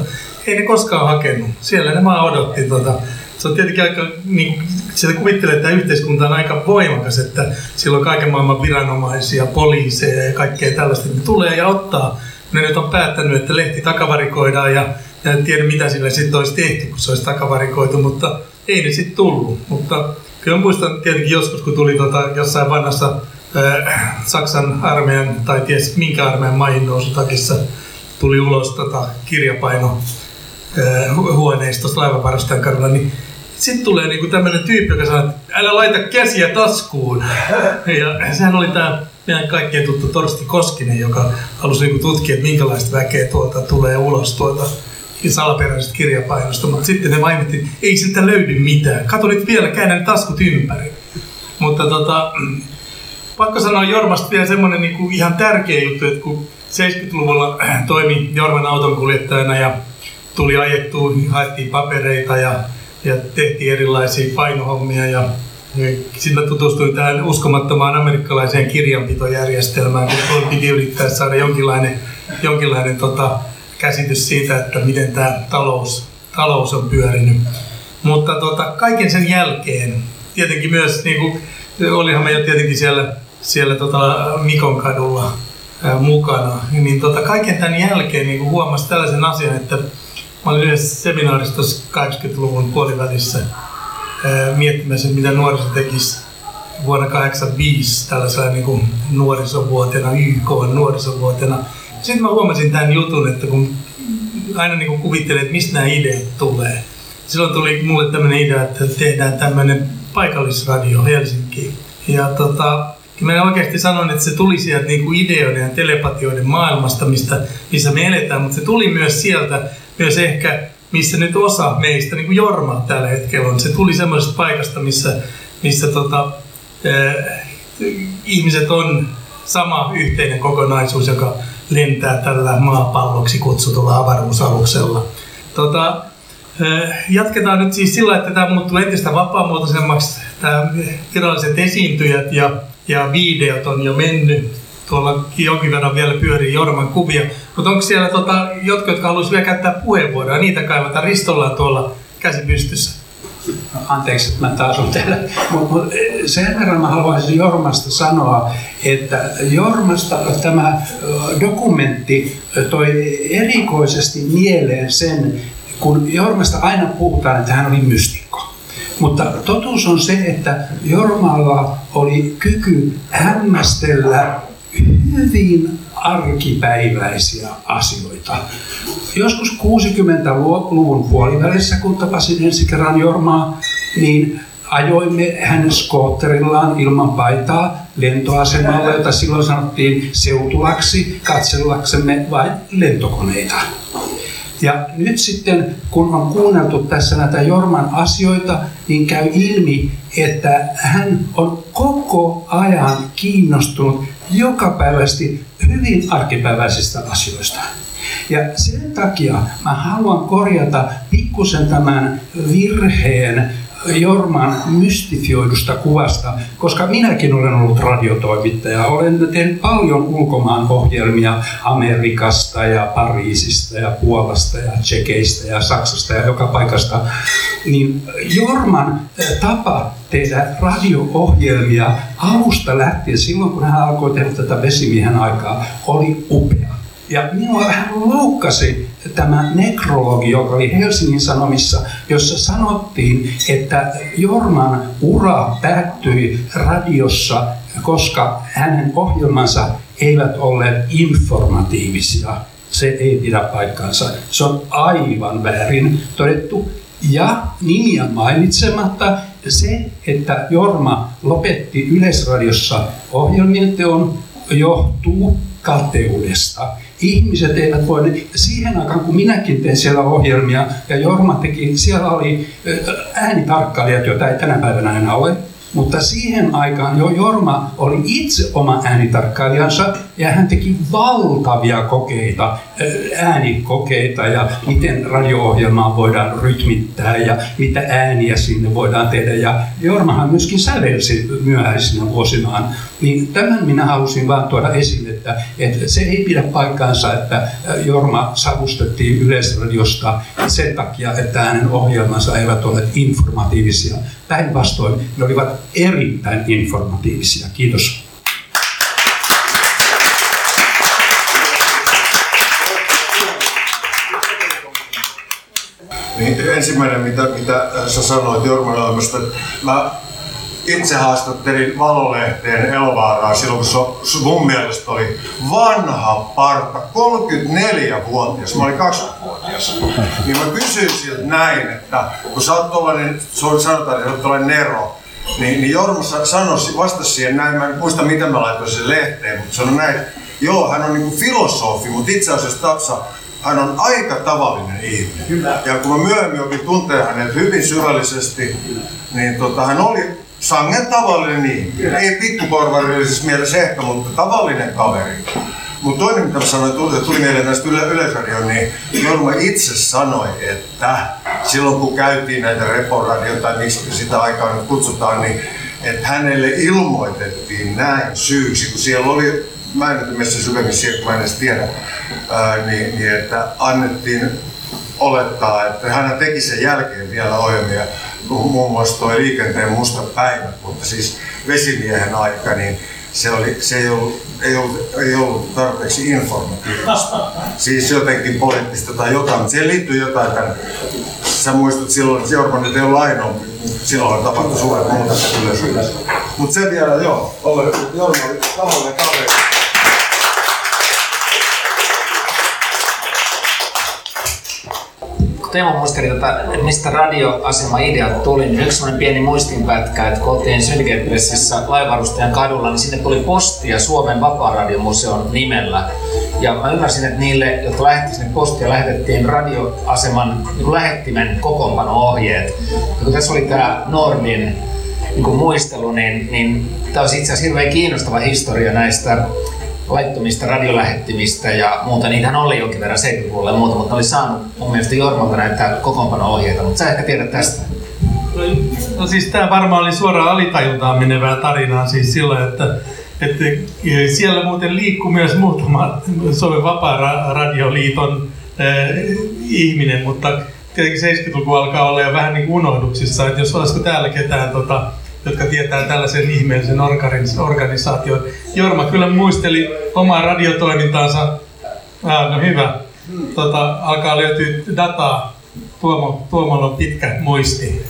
ei ne koskaan hakenut. Siellä ne vaan odotti tota, se on tietenkin aika, niin, sitä kuvittelee, että yhteiskunta on aika voimakas, että sillä on kaiken maailman viranomaisia, poliiseja ja kaikkea tällaista. Ne tulee ja ottaa. Ne nyt on päättänyt, että lehti takavarikoidaan ja, ja en tiedä mitä sille sitten olisi tehty, kun se olisi takavarikoitu, mutta ei ne sitten tullut. Mutta kyllä muistan tietenkin joskus, kun tuli tota, jossain vanhassa äh, Saksan armeijan tai ties minkä armeijan maihin nousutakissa tuli ulos tota, kirjapaino äh, huoneistosta laivavarustajan kadulla, niin sitten tulee niinku tämmöinen tyyppi, joka sanoo, että älä laita käsiä taskuun. [laughs] Ja sehän oli tämä meidän kaikkien tuttu Torsti Koskinen, joka halusi niinku tutkia, että minkälaista väkeä tuolta tulee ulos tuolta salaperäisestä kirjapainosta. Mutta sitten ne mainittiin, ei siltä löydy mitään. Kato nyt vielä, käännän taskut ympäri. Mutta tota, pakko sanoa Jormasta vielä semmoinen niinku ihan tärkeä juttu, että kun 70-luvulla toimi Jorman autonkuljettajana ja tuli ajettua, haettiin papereita ja ja tehtiin erilaisia painohommia ja sitten mä tutustuin tähän uskomattomaan amerikkalaiseen kirjanpitojärjestelmään, kun piti yrittää saada jonkinlainen, jonkinlainen tota, käsitys siitä, että miten tämä talous, talous on pyörinyt. Mutta tota, kaiken sen jälkeen, tietenkin myös, niin kuin, olihan me jo tietenkin siellä, siellä tota Mikon kadulla ää, mukana, niin tota, kaiken tämän jälkeen niin huomasi tällaisen asian, että mä olin yhdessä seminaarissa 80-luvun puolivälissä miettimässä, mitä nuoriso tekisi vuonna 1985 tällaisena niin kuin nuorisovuotena, YK nuorisovuotena. Sitten mä huomasin tämän jutun, että kun aina niin kuin että mistä nämä ideat tulee. Silloin tuli mulle tämmöinen idea, että tehdään tämmöinen paikallisradio Helsinkiin. Ja tota, mä oikeasti sanoin, että se tuli sieltä niin kuin ideoiden ja telepatioiden maailmasta, mistä, missä me eletään, mutta se tuli myös sieltä, myös ehkä missä nyt osa meistä, niin kuin Jorma tällä hetkellä on, se tuli semmoisesta paikasta, missä, missä tota, eh, ihmiset on sama yhteinen kokonaisuus, joka lentää tällä maapalloksi kutsutulla avaruusaluksella. Tota, eh, jatketaan nyt siis sillä, että tämä muuttuu entistä vapaamuotoisemmaksi. Tämä viralliset esiintyjät ja, ja videot on jo mennyt. Tuolla jonkin verran vielä pyörii Jorman kuvia. Mutta onko siellä tota, jotkut, jotka haluaisivat vielä käyttää puheenvuoroa? Niitä kaivataan. Ristolla tuolla käsi pystyssä.
Anteeksi, että mä taas on täällä. Mutta sen verran mä haluaisin Jormasta sanoa, että Jormasta tämä dokumentti toi erikoisesti mieleen sen, kun Jormasta aina puhutaan, että hän oli mystikko. Mutta totuus on se, että Jormalla oli kyky hämmästellä hyvin arkipäiväisiä asioita. Joskus 60-luvun puolivälissä, kun tapasin ensi kerran Jormaa, niin ajoimme hänen skootterillaan ilman paitaa lentoasemalle, jota silloin sanottiin seutulaksi, katsellaksemme vain lentokoneita. Ja nyt sitten, kun on kuunneltu tässä näitä Jorman asioita, niin käy ilmi, että hän on koko ajan kiinnostunut jokapäiväisesti hyvin arkipäiväisistä asioista. Ja sen takia mä haluan korjata pikkusen tämän virheen Jorman mystifioidusta kuvasta, koska minäkin olen ollut radiotoimittaja. Olen tehnyt paljon ulkomaan ohjelmia Amerikasta ja Pariisista ja Puolasta ja Tsekeistä ja Saksasta ja joka paikasta. Niin Jorman eh, tapa tehdä radio-ohjelmia alusta lähtien, silloin kun hän alkoi tehdä tätä vesimiehen aikaa, oli upea. Ja minua vähän loukkasi tämä nekrologi, joka oli Helsingin Sanomissa, jossa sanottiin, että Jorman ura päättyi radiossa, koska hänen ohjelmansa eivät olleet informatiivisia. Se ei pidä paikkaansa. Se on aivan väärin todettu. Ja nimiä mainitsematta se, että Jorma lopetti Yleisradiossa ohjelmien teon, johtuu kateudesta. Ihmiset eivät voi, siihen aikaan kun minäkin tein siellä ohjelmia ja Jorma teki, siellä oli äänitarkkailijat, joita ei tänä päivänä enää ole, mutta siihen aikaan jo Jorma oli itse oma äänitarkkailijansa ja hän teki valtavia kokeita, äänikokeita ja miten radio-ohjelmaa voidaan rytmittää ja mitä ääniä sinne voidaan tehdä. Ja Jormahan myöskin sävelsi myöhäisinä vuosinaan. Niin tämän minä halusin vaan tuoda esille, että, että se ei pidä paikkaansa, että Jorma savustettiin Yleisradiosta sen takia, että hänen ohjelmansa eivät ole informatiivisia. Päinvastoin ne olivat erittäin informatiivisia. Kiitos.
Niin, ensimmäinen, mitä, mitä sä sanoit Jorman elämästä, mä itse haastattelin Valolehteen Elvaaraa silloin, kun se mun mielestä oli vanha parta, 34-vuotias, mä olin 20-vuotias. Niin mä kysyin siltä näin, että kun sä oot tollanen, sanotaan, että sä oot tollanen nero, niin, niin Jorma sanoi, vastasi siihen näin, mä en muista mitä mä laitoin sen lehteen, mutta sanoi näin, joo, hän on niinku filosofi, mutta itse asiassa Tapsa, hän on aika tavallinen ihminen. Kyllä. Ja kun mä myöhemmin opin tuntea hänet hyvin syvällisesti, niin tota, hän oli sangen tavallinen ihminen. Ei pikkuporvarillisessa mielessä ehkä, mutta tavallinen kaveri. Mutta toinen, mitä mä sanoin, tuli, tuli mieleen tästä yle, Yleisradioon, niin Jorma itse sanoi, että silloin kun käytiin näitä reporadioita, tai miksi sitä aikaa nyt kutsutaan, niin että hänelle ilmoitettiin näin syyksi, kun siellä oli mä en nyt missä syvemmin siihen, kun mä en edes tiedä, ää, niin, niin, että annettiin olettaa, että hän teki sen jälkeen vielä ohjelmia, muun muassa tuo liikenteen musta päivä, mutta siis vesimiehen aika, niin se, oli, se ei, ollut, ei, ollut, ei ollut tarpeeksi informatiivista. Siis jotenkin poliittista tai jotain, mutta siihen liittyy jotain tämän. Sä muistat silloin, että Jorma nyt ei ollut ainoa, silloin tapahtui suuret muutokset yleensä. Mutta se vielä, joo, Jorma oli tavallinen kaveri.
Teemo muisteli, tätä, että mistä radioasema-ideat tuli, niin yksi sellainen pieni muistinpätkä, että kun oltiin Syndicate Pressissä laivarustajan kadulla, niin sinne tuli postia Suomen Vapaa-radiomuseon nimellä. Ja mä ymmärsin, että niille, jotka lähetti sinne postia, lähetettiin radioaseman niin lähettimen kokoonpano-ohjeet. Ja kun tässä oli tämä Nordin niin muistelu, niin, niin tämä olisi itse asiassa hirveän kiinnostava historia näistä laittomista radiolähettimistä ja muuta. Niitähän oli jonkin verran 70-luvulla ja muuta, mutta oli saanut mun mielestä Jormalta näitä kokoonpano-ohjeita, mutta sä ehkä tiedät tästä.
No, no siis tämä varmaan oli suoraan alitajuntaan menevää tarinaa siis silloin, että, että siellä muuten liikkuu myös muutama Suomen Vapaa-radioliiton äh, ihminen, mutta tietenkin 70-luku alkaa olla jo vähän niin kuin unohduksissa, että jos olisiko täällä ketään tota, jotka tietää tällaisen ihmeellisen organisaation. Jorma kyllä muisteli omaa radiotoimintaansa. Ah, no hyvä. Tota, alkaa löytyä dataa. Tuomo, Tuomolla on pitkä muisti.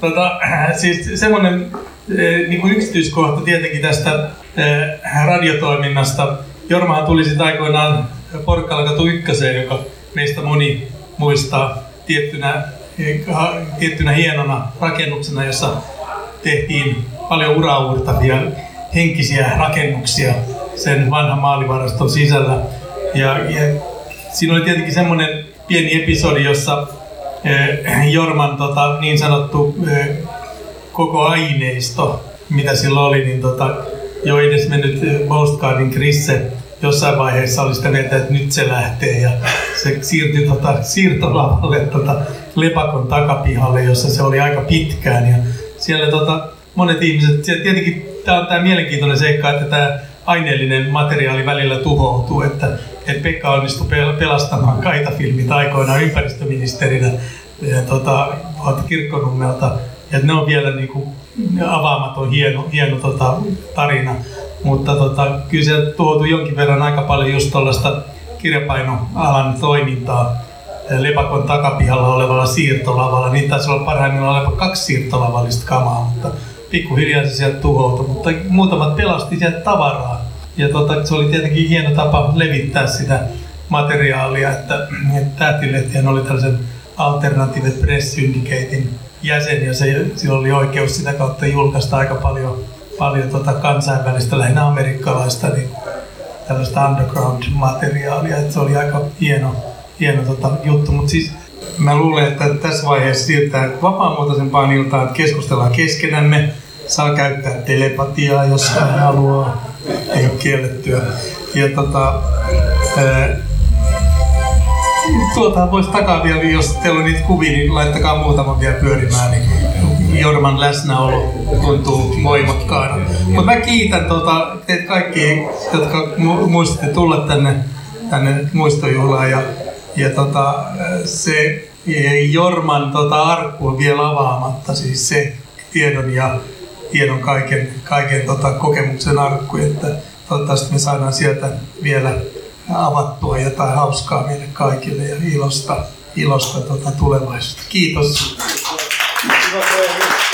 Tota, [clears throat] siis semmoinen eh, niin kuin yksityiskohta tietenkin tästä eh, radiotoiminnasta. Jormahan tuli sitten aikoinaan Porkkalakatu ykköseen, joka meistä moni muistaa tiettynä, eh, tiettynä hienona rakennuksena, jossa tehtiin paljon uraurtavia henkisiä rakennuksia sen vanhan maalivaraston sisällä. Ja, ja siinä oli tietenkin semmoinen pieni episodi, jossa eh, Jorman tota, niin sanottu eh, koko aineisto, mitä sillä oli, niin tota, jo edes mennyt Postcardin Krisse jossain vaiheessa oli sitä mieltä, että nyt se lähtee ja se siirtyi tota, siirtolavalle tota, lepakon takapihalle, jossa se oli aika pitkään ja siellä tota, monet ihmiset, tietenkin tämä on tämä mielenkiintoinen seikka, että tämä aineellinen materiaali välillä tuhoutuu, että, että Pekka onnistui pelastamaan kaitafilmit aikoinaan ympäristöministerinä ja, tota, kirkkonummelta. Ja ne on vielä niin kuin, avaamaton hieno, hieno tota, tarina. Mutta tota, kyllä se tuhoutui jonkin verran aika paljon just tuollaista kirjapainoalan toimintaa Lepakon takapihalla olevalla siirtolavalla. Niitä taisi olla parhaimmillaan olevan kaksi siirtolavallista kamaa, mutta pikkuhiljaa se sieltä tuhoutui. Mutta muutamat pelasti sieltä tavaraa. Ja tota, se oli tietenkin hieno tapa levittää sitä materiaalia, että, että Tähtilehtihän oli tällaisen Alternative Press Syndicatein jäsen ja se, sillä oli oikeus sitä kautta julkaista aika paljon, paljon tota kansainvälistä, lähinnä amerikkalaista, niin tällaista underground-materiaalia, että se oli aika hieno, hieno tota, juttu. Mutta siis mä luulen, että tässä vaiheessa siirtää vapaamuotoisempaan iltaan, että keskustellaan keskenämme. Saa käyttää telepatiaa, jos haluaa. Ei ole kiellettyä. Ja tota, ää, tuota voisi takaa vielä, jos teillä on niitä kuvia, niin laittakaa muutama vielä pyörimään, niin Jorman läsnäolo tuntuu voimakkaana. Mutta mä kiitän tota, teitä kaikki, jotka muistitte tulla tänne, tänne muistojuhlaan ja ja tota, se Jorman tota, arkku on vielä avaamatta, siis se tiedon ja tiedon kaiken, kaiken tota, kokemuksen arkku, että toivottavasti me saadaan sieltä vielä avattua jotain hauskaa meille kaikille ja ilosta, ilosta tota, tulevaisuutta. Kiitos. Kiitos.